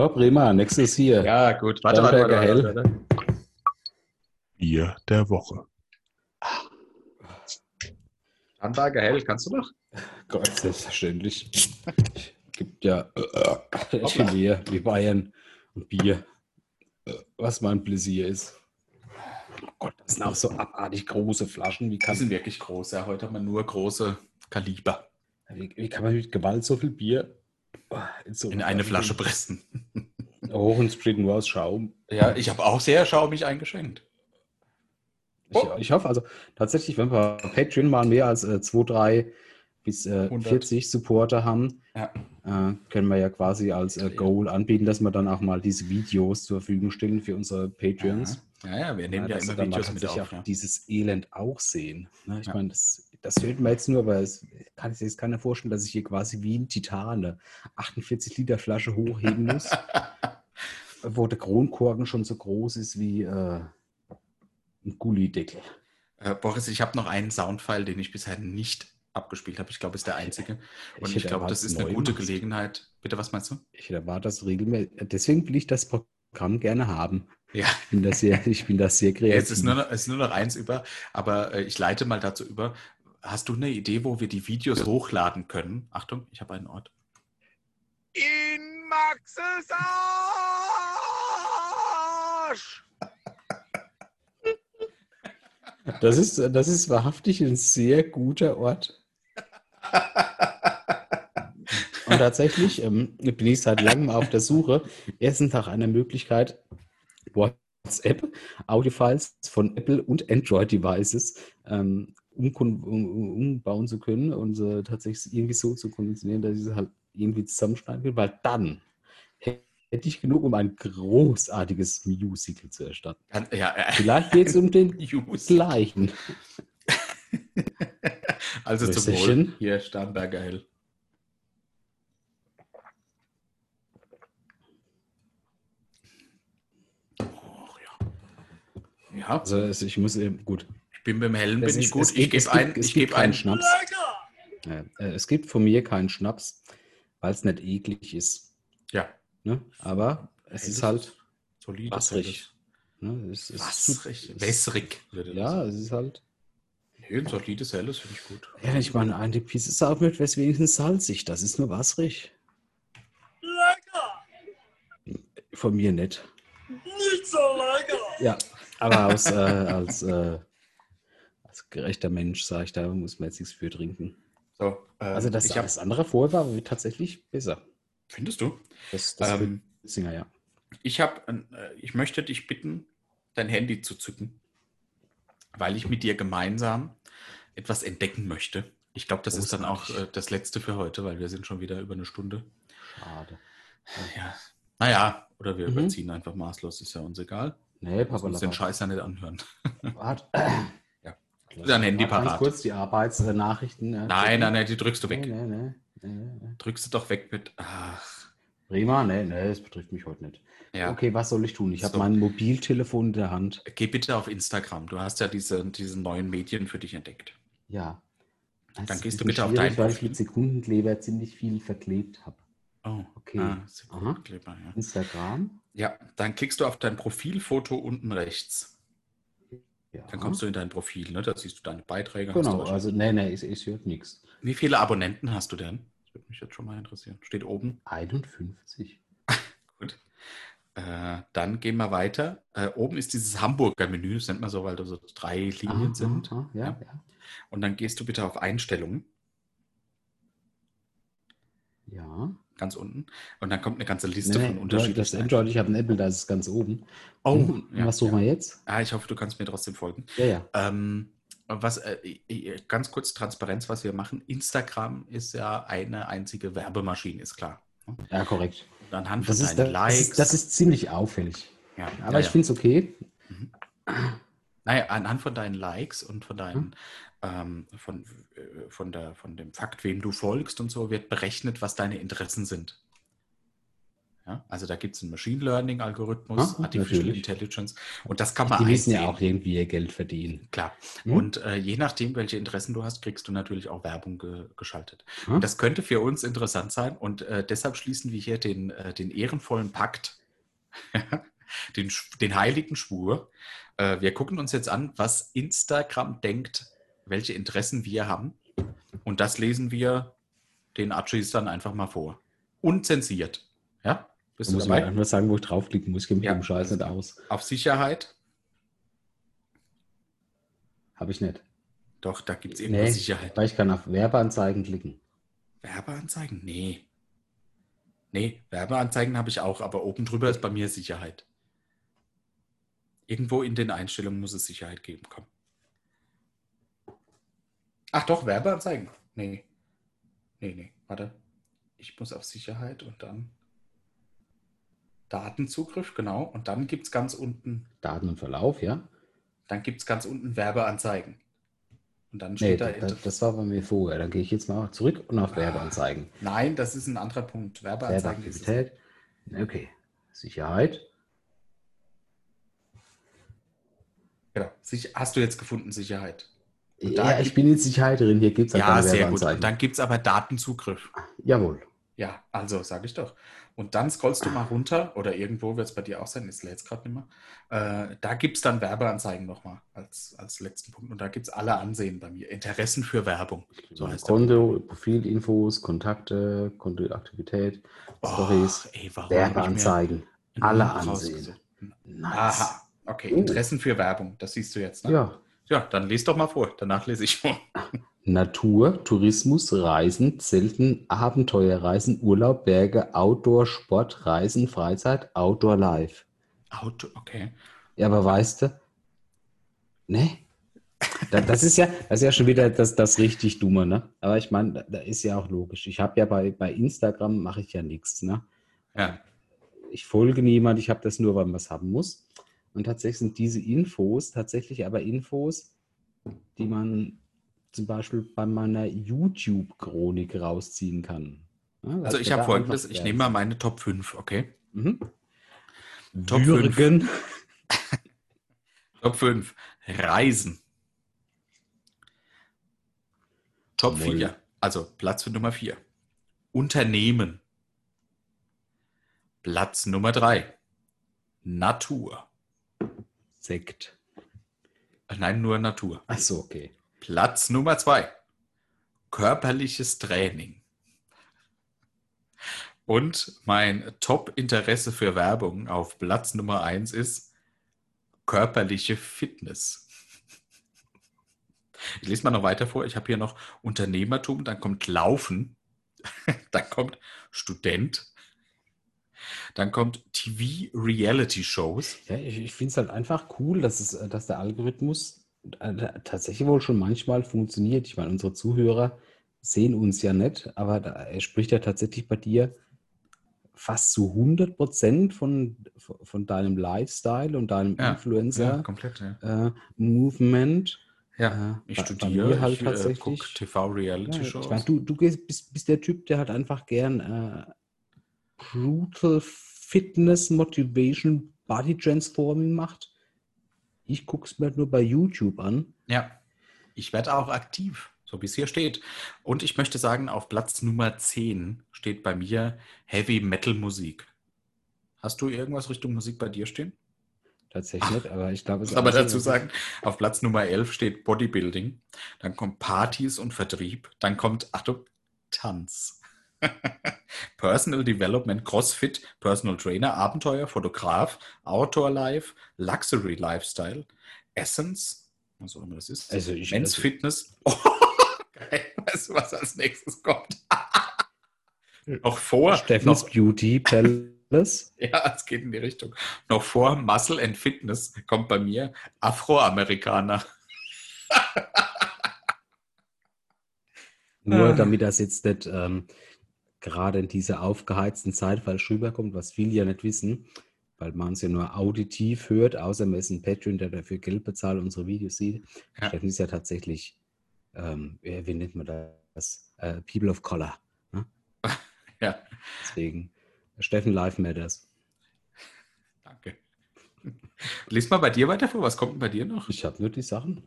Oh, prima, nächstes hier. Ja, gut. Starnberger Hell. Bier der Woche. Starnberger Hell, kannst du noch? Gott, selbstverständlich. Gibt ja äh, finde hier wie Bayern und Bier, äh, was mein Pläsier ist. Oh Gott, das sind auch so abartig große Flaschen. Wie Die kann, sind wirklich groß. Ja, heute haben wir nur große Kaliber wie, wie kann man mit Gewalt so viel Bier so in eine Flasche pressen. hoch und spritten nur aus Schaum? Ja, ich habe auch sehr schaumig eingeschenkt. Ich, Oh. ich hoffe also tatsächlich, wenn wir Patreon mal mehr als äh, 2, 3 bis äh, 100. 40 Supporter haben, Ja. äh, können wir ja quasi als äh, Goal anbieten, dass wir dann auch mal diese Videos zur Verfügung stellen für unsere Patreons. Ja, ja, wir nehmen ja, dass immer Videos mit auf. Ja. dieses Elend auch sehen. Ne? Ich Ja. meine, das, das hört man jetzt nur, aber es kann sich jetzt keiner vorstellen, dass ich hier quasi wie ein Titan eine 48 Liter Flasche hochheben muss, wo der Kronkorken schon so groß ist wie äh, ein Gullideckel. Äh, Boris, ich habe noch einen Soundfile, den ich bisher nicht abgespielt habe. Ich glaube, ist der einzige. Und Ich ich, glaube, das ist eine gute machst. Gelegenheit. Bitte, was meinst du? Ich erwarte das regelmäßig. Deswegen will ich das Programm gerne haben. Ja, Ich bin da sehr, ich bin da sehr kreativ. es ist nur, noch, es ist nur noch eins über, aber äh, ich leite mal dazu über. Hast du eine Idee, wo wir die Videos hochladen können? Achtung, ich habe einen Ort. In Maxes Arsch! Das ist, das ist wahrhaftig ein sehr guter Ort. Und tatsächlich ähm, bin ich seit langem auf der Suche, erstens nach einer Möglichkeit, WhatsApp, Audiofiles von Apple und Android-Devices ähm, umbauen zu können und sie tatsächlich irgendwie so zu konditionieren, dass ich sie halt irgendwie zusammenschneiden will, weil dann hätte ich genug, um ein großartiges Musical zu erstatten. Kann- Ja, äh, Vielleicht geht es um den Use. gleichen. Also zum Wohl. Hier, Starnberger Hell. Och, ja. Ja, Also es- ich muss eben, gut. Ich bin beim Hellen, bin ich ist- gut. es Ich gebe es ein, gibt- es ich gebe einen Schnaps. Ja, äh, es gibt von mir keinen Schnaps, weil es nicht eklig ist. Ja, Ne? Aber es Helles ist halt solide. wasserig. Ne? Es ist Wasserig. Wässrig, Ja, sagen. es ist halt. Nee, ein solides Helles finde ich gut. Ja, ich meine, eine Pizza wäre es wenigstens salzig. Das ist nur wasserig. Von mir nicht. Nicht so lecker. Ja, aber aus, äh, als, äh, als gerechter Mensch sage ich, da muss man jetzt nichts für trinken. So, äh, Also das, ich hab, das andere vorher war aber tatsächlich besser. findest du? Das, das Ähm, Singer, ja. Ich habe, äh, ich möchte dich bitten, dein Handy zu zücken, weil ich mit dir gemeinsam etwas entdecken möchte. Ich glaube, das ist dann auch Großartig. äh, das letzte für heute, weil wir sind schon wieder über eine Stunde. Schade. Ja. Naja, oder wir Mhm. überziehen einfach maßlos, ist ja uns egal. Nee, Papa, uns den Scheiß ja nicht anhören. Warte. Dein Handy Warte Ganz parat. kurz die Arbeitsnachrichten. äh, Nein, checken. nein, nein, die drückst du weg. nee, nee, nee. Drückst du doch weg mit. Ach, Prima, nee, nee, das betrifft mich heute nicht. ja. Okay, was soll ich tun? Ich habe So. mein Mobiltelefon in der Hand. Geh bitte auf Instagram. Du hast ja diese, diese neuen Medien für dich entdeckt. Ja. Das Dann gehst du bitte auf dein weil ich mit Sekundenkleber ziemlich viel verklebt habe. Oh, Okay. Ah, Sekundenkleber, ja. Instagram. ja, dann klickst du auf dein Profilfoto unten rechts. Ja. Dann kommst du in dein Profil, ne? Da siehst du deine Beiträge. Genau, also nee, nee, ist, ist hört nichts. Wie viele Abonnenten hast du denn? Das würde mich jetzt schon mal interessieren. Steht oben. 51. Gut. Äh, dann gehen wir weiter. Äh, oben ist dieses Hamburger Menü, das nennt man so, weil da so drei Linien Aha, sind. aha, Ja. ja. Und dann gehst du bitte auf Einstellungen, Ja. Ganz unten. Und dann kommt eine ganze Liste Nee, von nee, unterschiedlichen. das Android, ich habe ein Apple, da ist es ganz oben. Oh, Und ja, was suchen ja. wir jetzt? Ah, ich hoffe, du kannst mir trotzdem folgen. Ja, ja. Ähm, was, äh, ganz kurz Transparenz, was wir machen. Instagram ist ja eine einzige Werbemaschine, ist klar. Ja, korrekt. Und anhand Das von ist, deinen das, Likes. ist, das ist ziemlich auffällig. ja, Aber ja, ich ja. finde es okay. Naja, anhand von deinen Likes und von Hm. deinen, ähm, von, äh, von, der, von dem Fakt, wem du folgst und so, wird berechnet, was deine Interessen sind. Ja, also da gibt es einen Machine Learning-Algorithmus, Ah, Artificial natürlich. Intelligence und das kann man Die müssen ja auch irgendwie ihr Geld verdienen. Klar. Hm? Und äh, je nachdem, welche Interessen du hast, kriegst du natürlich auch Werbung ge geschaltet. Hm? Und das könnte für uns interessant sein und äh, deshalb schließen wir hier den, äh, den ehrenvollen Pakt, den, den heiligen Schwur. Äh, wir gucken uns jetzt an, was Instagram denkt, welche Interessen wir haben. Und das lesen wir den Achis dann einfach mal vor. Unzensiert. Ja? Bist Da du muss dabei? einfach nur sagen, wo ich draufklicken muss. Ich kenne mich Ja, mit dem Scheiß nicht aus. Auf Sicherheit. Habe ich nicht. Doch, da gibt es irgendwo Nee, Sicherheit. weil ich kann auf Werbeanzeigen klicken. Werbeanzeigen? Nee. Nee, Werbeanzeigen habe ich auch, aber oben drüber ist bei mir Sicherheit. Irgendwo in den Einstellungen muss es Sicherheit geben. Komm. Ach doch, Werbeanzeigen. Nee. Nee, nee. Warte. Ich muss auf Sicherheit und dann Datenzugriff, genau. Und dann gibt es ganz unten, Daten und Verlauf, ja? dann gibt es ganz unten Werbeanzeigen. Und dann Nee, steht da. da, da, das war bei mir vorher. Dann gehe ich jetzt mal zurück und auf Ah. Werbeanzeigen. Nein, das ist ein anderer Punkt. Werbeanzeigen ist es. Werbeaktivität. Okay. Sicherheit. Genau. Hast du jetzt gefunden, Sicherheit? Ja, ich bin in Sicherheit drin. Hier gibt es halt Ja, keine sehr gut. Und dann gibt es aber Datenzugriff. Jawohl. Ja, also sage ich doch. Und dann scrollst du mal runter, oder irgendwo wird es bei dir auch sein, ist jetzt gerade nicht mehr. Äh, da gibt es dann Werbeanzeigen nochmal als, als letzten Punkt. Und da gibt es alle Ansehen bei mir. Interessen für Werbung. So heißt. Konto, Profilinfos, Kontakte, Kontoaktivität, Stories, Och, ey, Werbeanzeigen. Alle ansehen. Nice. Aha, okay. Oh. Interessen für Werbung. Das siehst du jetzt, ne? Ja. Ja, dann lest doch mal vor. Danach lese ich vor. Natur, Tourismus, Reisen, Zelten, Abenteuerreisen, Urlaub, Berge, Outdoor, Sport, Reisen, Freizeit, Outdoor, Live. Auto, okay. Ja, aber weißt du, ne? Da, das ist ja, das ist ja schon wieder das, das richtig Dumme, ne? Aber ich meine, da, da ist ja auch logisch. Ich habe ja bei, bei Instagram mache ich ja nichts, ne? Ja. Ich folge niemand, ich habe das nur, weil man es haben muss. Und tatsächlich sind diese Infos tatsächlich aber Infos, die man zum Beispiel bei meiner YouTube-Chronik rausziehen kann. Ja, Also ich habe folgendes, ich nehme mal meine Top 5, okay? Mhm. Top Würgen. Top 5. Reisen. Top Moll. 4. Also Platz für Nummer 4. Unternehmen. Platz Nummer 3. Natur. Sekt. Nein, nur Natur. Achso, okay. Platz Nummer 2. Körperliches Training. Und mein Top-Interesse für Werbung auf Platz Nummer 1 ist körperliche Fitness. Ich lese mal noch weiter vor. Ich habe hier noch Unternehmertum, dann kommt Laufen, dann kommt Student, dann kommt TV-Reality-Shows. Ja, ich, ich finde es halt einfach cool, dass, es, äh, dass der Algorithmus äh, tatsächlich wohl schon manchmal funktioniert. Ich meine, unsere Zuhörer sehen uns ja nicht, aber da, er spricht ja tatsächlich bei dir fast zu 100 Prozent von, von deinem Lifestyle und deinem Ja, Influencer komplett. Ja. Movement Ja, Äh, ich bei- bei studiere, mir halt ich tatsächlich. gucke Ja, TV-Reality-Shows. ich mein, du du bist, bist der Typ, der halt einfach gern äh, Brutal Fitness Motivation Body Transforming macht. Ich gucke es mir nur bei YouTube an. Ja, ich werde auch aktiv, so wie es hier steht. Und ich möchte sagen, auf Platz Nummer 10 steht bei mir Heavy Metal Musik. Hast du irgendwas Richtung Musik bei dir stehen? Tatsächlich nicht, aber ich glaube, Ich es muss aber dazu sagen, auf Platz Nummer 11 steht Bodybuilding, dann kommt Partys und Vertrieb, dann kommt, Achtung, Tanz. Personal Development, CrossFit, Personal Trainer, Abenteuer, Fotograf, Outdoor Life, Luxury Lifestyle, Essence, was auch immer das ist, Also ich- Men's also- Fitness. geil. Weißt du, was als nächstes kommt? noch vor, Steffens noch, Beauty Palace. ja, es geht in die Richtung. Noch vor Muscle and Fitness kommt bei mir Afroamerikaner. Nur Ah. damit das jetzt nicht ähm, gerade in dieser aufgeheizten Zeit falsch rüberkommt, was viele ja nicht wissen, weil man es ja nur auditiv hört, außer man ist ein Patreon, der dafür Geld bezahlt, unsere Videos sieht. Ja. Steffen ist ja tatsächlich, ähm, wie nennt man das? Äh, People of Color. Ne? Ja, Deswegen, Steffen Live Matters. danke. Lies mal bei dir weiter vor. Was kommt denn bei dir noch? Ich habe nur die Sachen.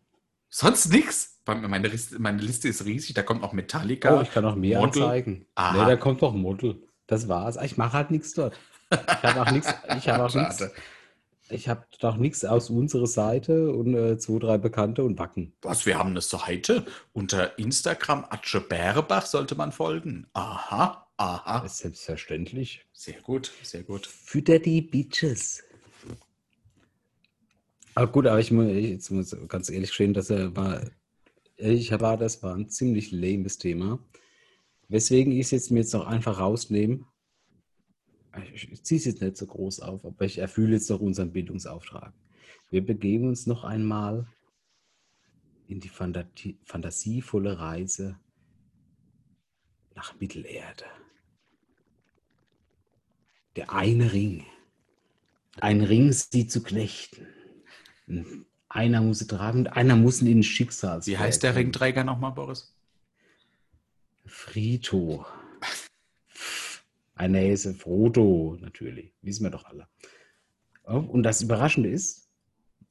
Sonst nichts. Meine Liste, meine Liste ist riesig. Da kommt noch Metallica. Oh, ich kann noch mehr Model. anzeigen. Nee, da kommt doch Model. Das war's. Ich mache halt nichts dort. Ich habe auch nichts. Ich habe auch nichts. Schade. Ich habe doch nichts aus unserer Seite und äh, zwei, drei Bekannte und Wacken. Was, wir haben eine Seite. Unter Instagram Atsche Bärebach sollte man folgen. Aha, aha. Das ist selbstverständlich. Sehr gut, sehr gut. Fütter die Bitches. Aber gut, aber ich muss, jetzt muss ganz ehrlich gestehen, dass er war, ich war, das war ein ziemlich lames Thema. Weswegen ich es jetzt mir jetzt noch einfach rausnehme. Ich, ziehe es jetzt nicht so groß auf, aber ich erfülle jetzt noch unseren Bildungsauftrag. Wir begeben uns noch einmal in die Fantati fantasievolle Reise nach Mittelerde. Der eine Ring. Ein Ring, sie zu knechten. Einer muss sie tragen und einer muss ihn in Schicksals. Wie heißt der Ringträger nochmal, Boris? Frito. Einer ist Frodo, natürlich. Wissen wir doch alle. Oh, Und das Überraschende ist,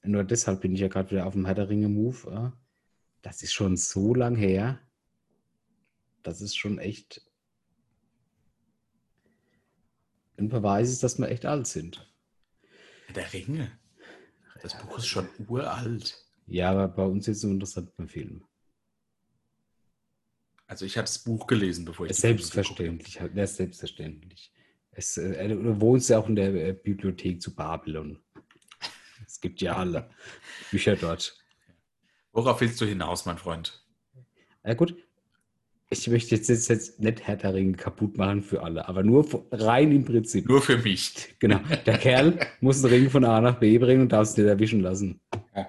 nur deshalb bin ich ja gerade wieder auf dem Herr der Ringe-Move, äh, das ist schon so lang her. Das ist schon echt ein Beweis, ist, dass wir echt alt sind. Der Ringe. Das Buch ist schon uralt. Ja, aber bei uns jetzt so interessant beim Film. Also ich habe das Buch gelesen, bevor ich selbstverständlich, das ist selbstverständlich. Es, äh, du wohnst ja auch in der äh, Bibliothek zu Babylon. Es gibt ja alle Bücher dort. Worauf willst du hinaus, mein Freund? Ja gut, ich möchte jetzt, jetzt, jetzt nicht Herr der Ringe kaputt machen für alle, aber nur rein im Prinzip. Nur für mich. Genau, der Kerl muss einen Ring von A nach B bringen und darf es nicht erwischen lassen. Ja.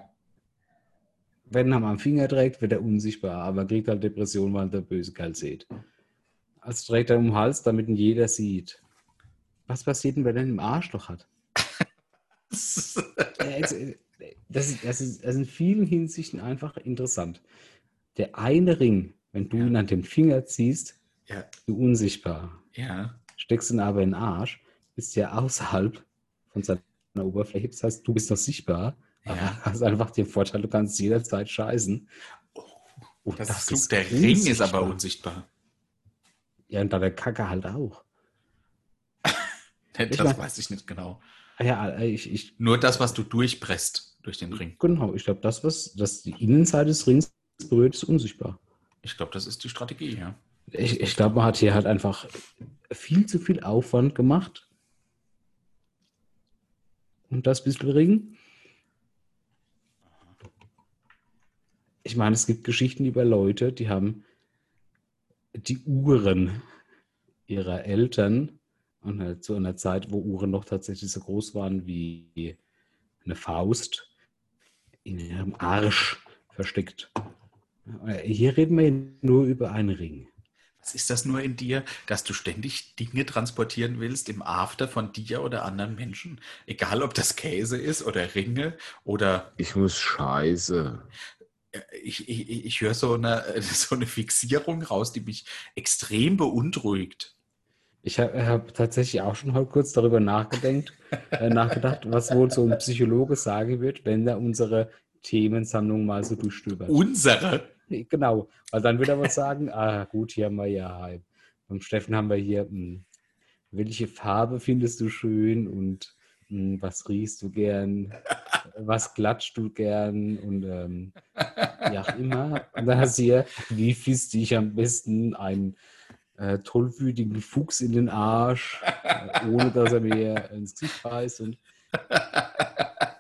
Wenn er ihn am Finger trägt, wird er unsichtbar, aber kriegt halt Depression, weil der böse Kerl sieht. Also trägt er um den Hals, damit ihn jeder sieht. Was passiert denn, wenn er im Arschloch hat? Jetzt, äh, Das ist, das, ist, das ist in vielen Hinsichten einfach interessant. Der eine Ring, wenn du Ja. ihn an den Finger ziehst, ja, du unsichtbar. ja. Steckst ihn aber in den Arsch, bist ja außerhalb von seiner Oberfläche. Das heißt, du bist noch sichtbar, Ja. aber hast einfach den Vorteil, du kannst jederzeit scheißen. Und Das, ist klug. Der Ring ist aber unsichtbar. unsichtbar. Ja, und da der Kacke halt auch. Das mein- weiß ich nicht genau. Ja, ich, ich Nur das, was du durchpresst durch den Ring. genau, ich glaube, das, was das die Innenseite des Rings berührt, ist unsichtbar. Ich glaube, das ist die Strategie, ja. Ich, ich glaube, man hat hier halt einfach viel zu viel Aufwand gemacht. Und das bisschen Ring. Ich meine, es gibt Geschichten über Leute, die haben die Uhren ihrer Eltern und halt zu einer Zeit, wo Uhren noch tatsächlich so groß waren wie eine Faust, in ihrem Arsch versteckt. Hier reden wir nur über einen Ring. Was ist das nur in dir, dass du ständig Dinge transportieren willst im After von dir oder anderen Menschen? Egal, ob das Käse ist oder Ringe oder Ich muss scheiße. ich, ich, ich höre so eine, so eine Fixierung raus, die mich extrem beunruhigt. Ich habe hab tatsächlich auch schon heute kurz darüber nachgedacht, äh, nachgedacht, was wohl so ein Psychologe sagen wird, wenn er unsere Themensammlung mal so durchstöbert. Unsere? Genau, weil dann wird er wohl sagen, ah gut, hier haben wir ja, beim Steffen haben wir hier, mh, welche Farbe findest du schön und mh, was riechst du gern, was klatscht du gern und ähm, auch immer. Und dann hast du hier, wie fiste ich am besten einen äh, tollwütigen Fuchs in den Arsch, äh, ohne dass er mir ins Gesicht beißt und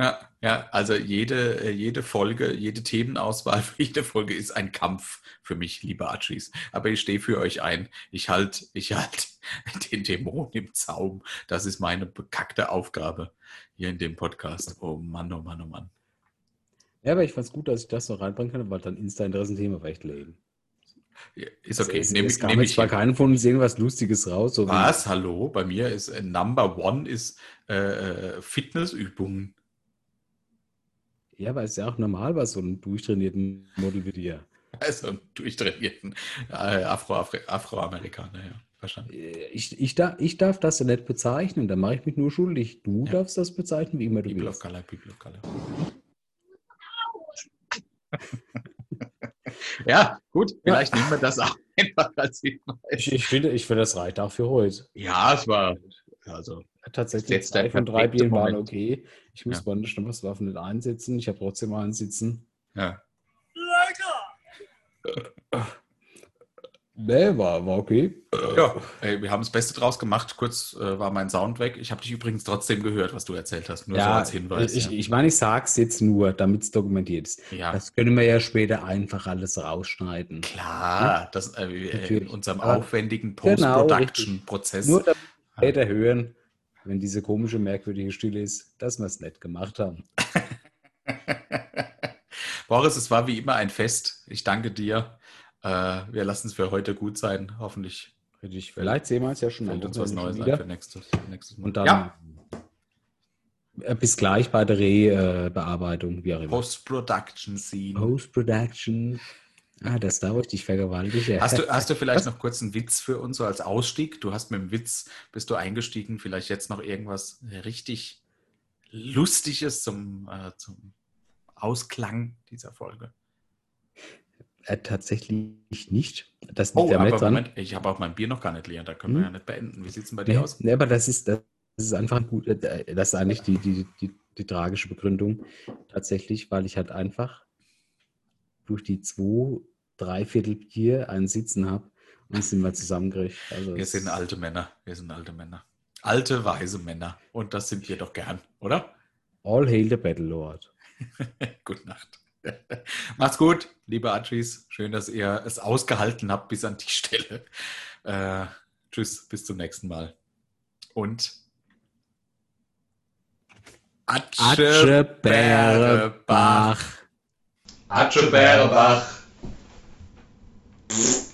Ja, ja, also jede, äh, jede Folge, jede Themenauswahl für jede Folge ist ein Kampf für mich, liebe Archies. Aber ich stehe für euch ein. Ich halte ich halt den Dämon im Zaum. Das ist meine bekackte Aufgabe hier in dem Podcast. Oh Mann, oh Mann, oh Mann. Ja, aber ich fand es gut, dass ich das so reinbringen kann, weil dann Insta-Interessen-Thema recht leben. Ja, Ist okay. Es, Nehme es ich, kam nehme jetzt hin. keinen von uns irgendwas Lustiges raus. So Was? Hallo? Bei mir ist äh, Number One ist äh, äh, Fitnessübungen. Ja, aber es ist ja auch normal bei so einem durchtrainierten Model wie dir. Also einen durchtrainierten äh, Afro, Afro, Afroamerikaner, ja. Verstanden. Äh, Ich, ich, da, ich darf das ja nicht bezeichnen, da mache ich mich nur schuldig. Du Ja. darfst das bezeichnen, wie immer du People of willst. Color, People of Color. ja, gut, vielleicht nehmen wir das auch einfach als Hinweis. Ich, ich, finde, ich finde, das reicht auch für heute. Ja, es war, also, Tatsächlich, zwei von drei Bieren waren okay. Ich muss Ja. Stammbachswaffen nicht einsetzen. Ich habe trotzdem einen sitzen. ja. Lecker! Nee, war, war okay. Ja, ey, wir haben das Beste draus gemacht. Kurz äh, war mein Sound weg. Ich habe dich übrigens trotzdem gehört, was du erzählt hast. Nur so als Hinweis. Ich, ja. ich meine, ich sage es jetzt nur, damit es dokumentiert ist. ja. Das können wir ja später einfach alles rausschneiden. Klar, das äh, in unserem aufwendigen Genau, Post-Production-Prozess. Nur damit wir später hören, wenn diese komische, merkwürdige Stille ist, dass wir es nicht gemacht haben. Boris, es war wie immer ein Fest. Ich danke dir. Äh, wir lassen es für heute gut sein. Hoffentlich Richtig. Vielleicht sehen wir uns ja schon fällt uns was Neues wieder. ein für nächstes, nächstes Mal. Und dann ja, äh, bis gleich bei der Re-Bearbeitung, wie auch immer. Post-Production-Scene. Post-Production. Ah, das darf ich dich vergewaltigen. Hast du, hast du vielleicht noch kurz einen Witz für uns so als Ausstieg? Du hast mit dem Witz, bist du eingestiegen, vielleicht jetzt noch irgendwas richtig Lustiges zum, äh, zum Ausklang dieser Folge. Äh, tatsächlich nicht. Das liegt Oh, ja aber. Moment, ich habe auch mein Bier noch gar nicht leer, da können wir Hm. ja nicht beenden. Wie sieht es denn bei dir Nee, aus? nee, aber das ist, das ist einfach gut. äh, Das ist eigentlich die, die, die, die tragische Begründung. Tatsächlich, weil ich halt einfach durch die zwei, drei Viertel Bier einen Sitzen habe und sind wir zusammengekriegt. Also Wir sind alte Männer, wir sind alte Männer. Alte, weise Männer. Und das sind wir doch gern, oder? All hail the Battle Lord. Gute Nacht. Macht's gut, liebe Archies. Schön, dass ihr es ausgehalten habt bis an die Stelle. Äh, tschüss, bis zum nächsten Mal. Und Atsche Bärebach. Atscheberbach. Pff.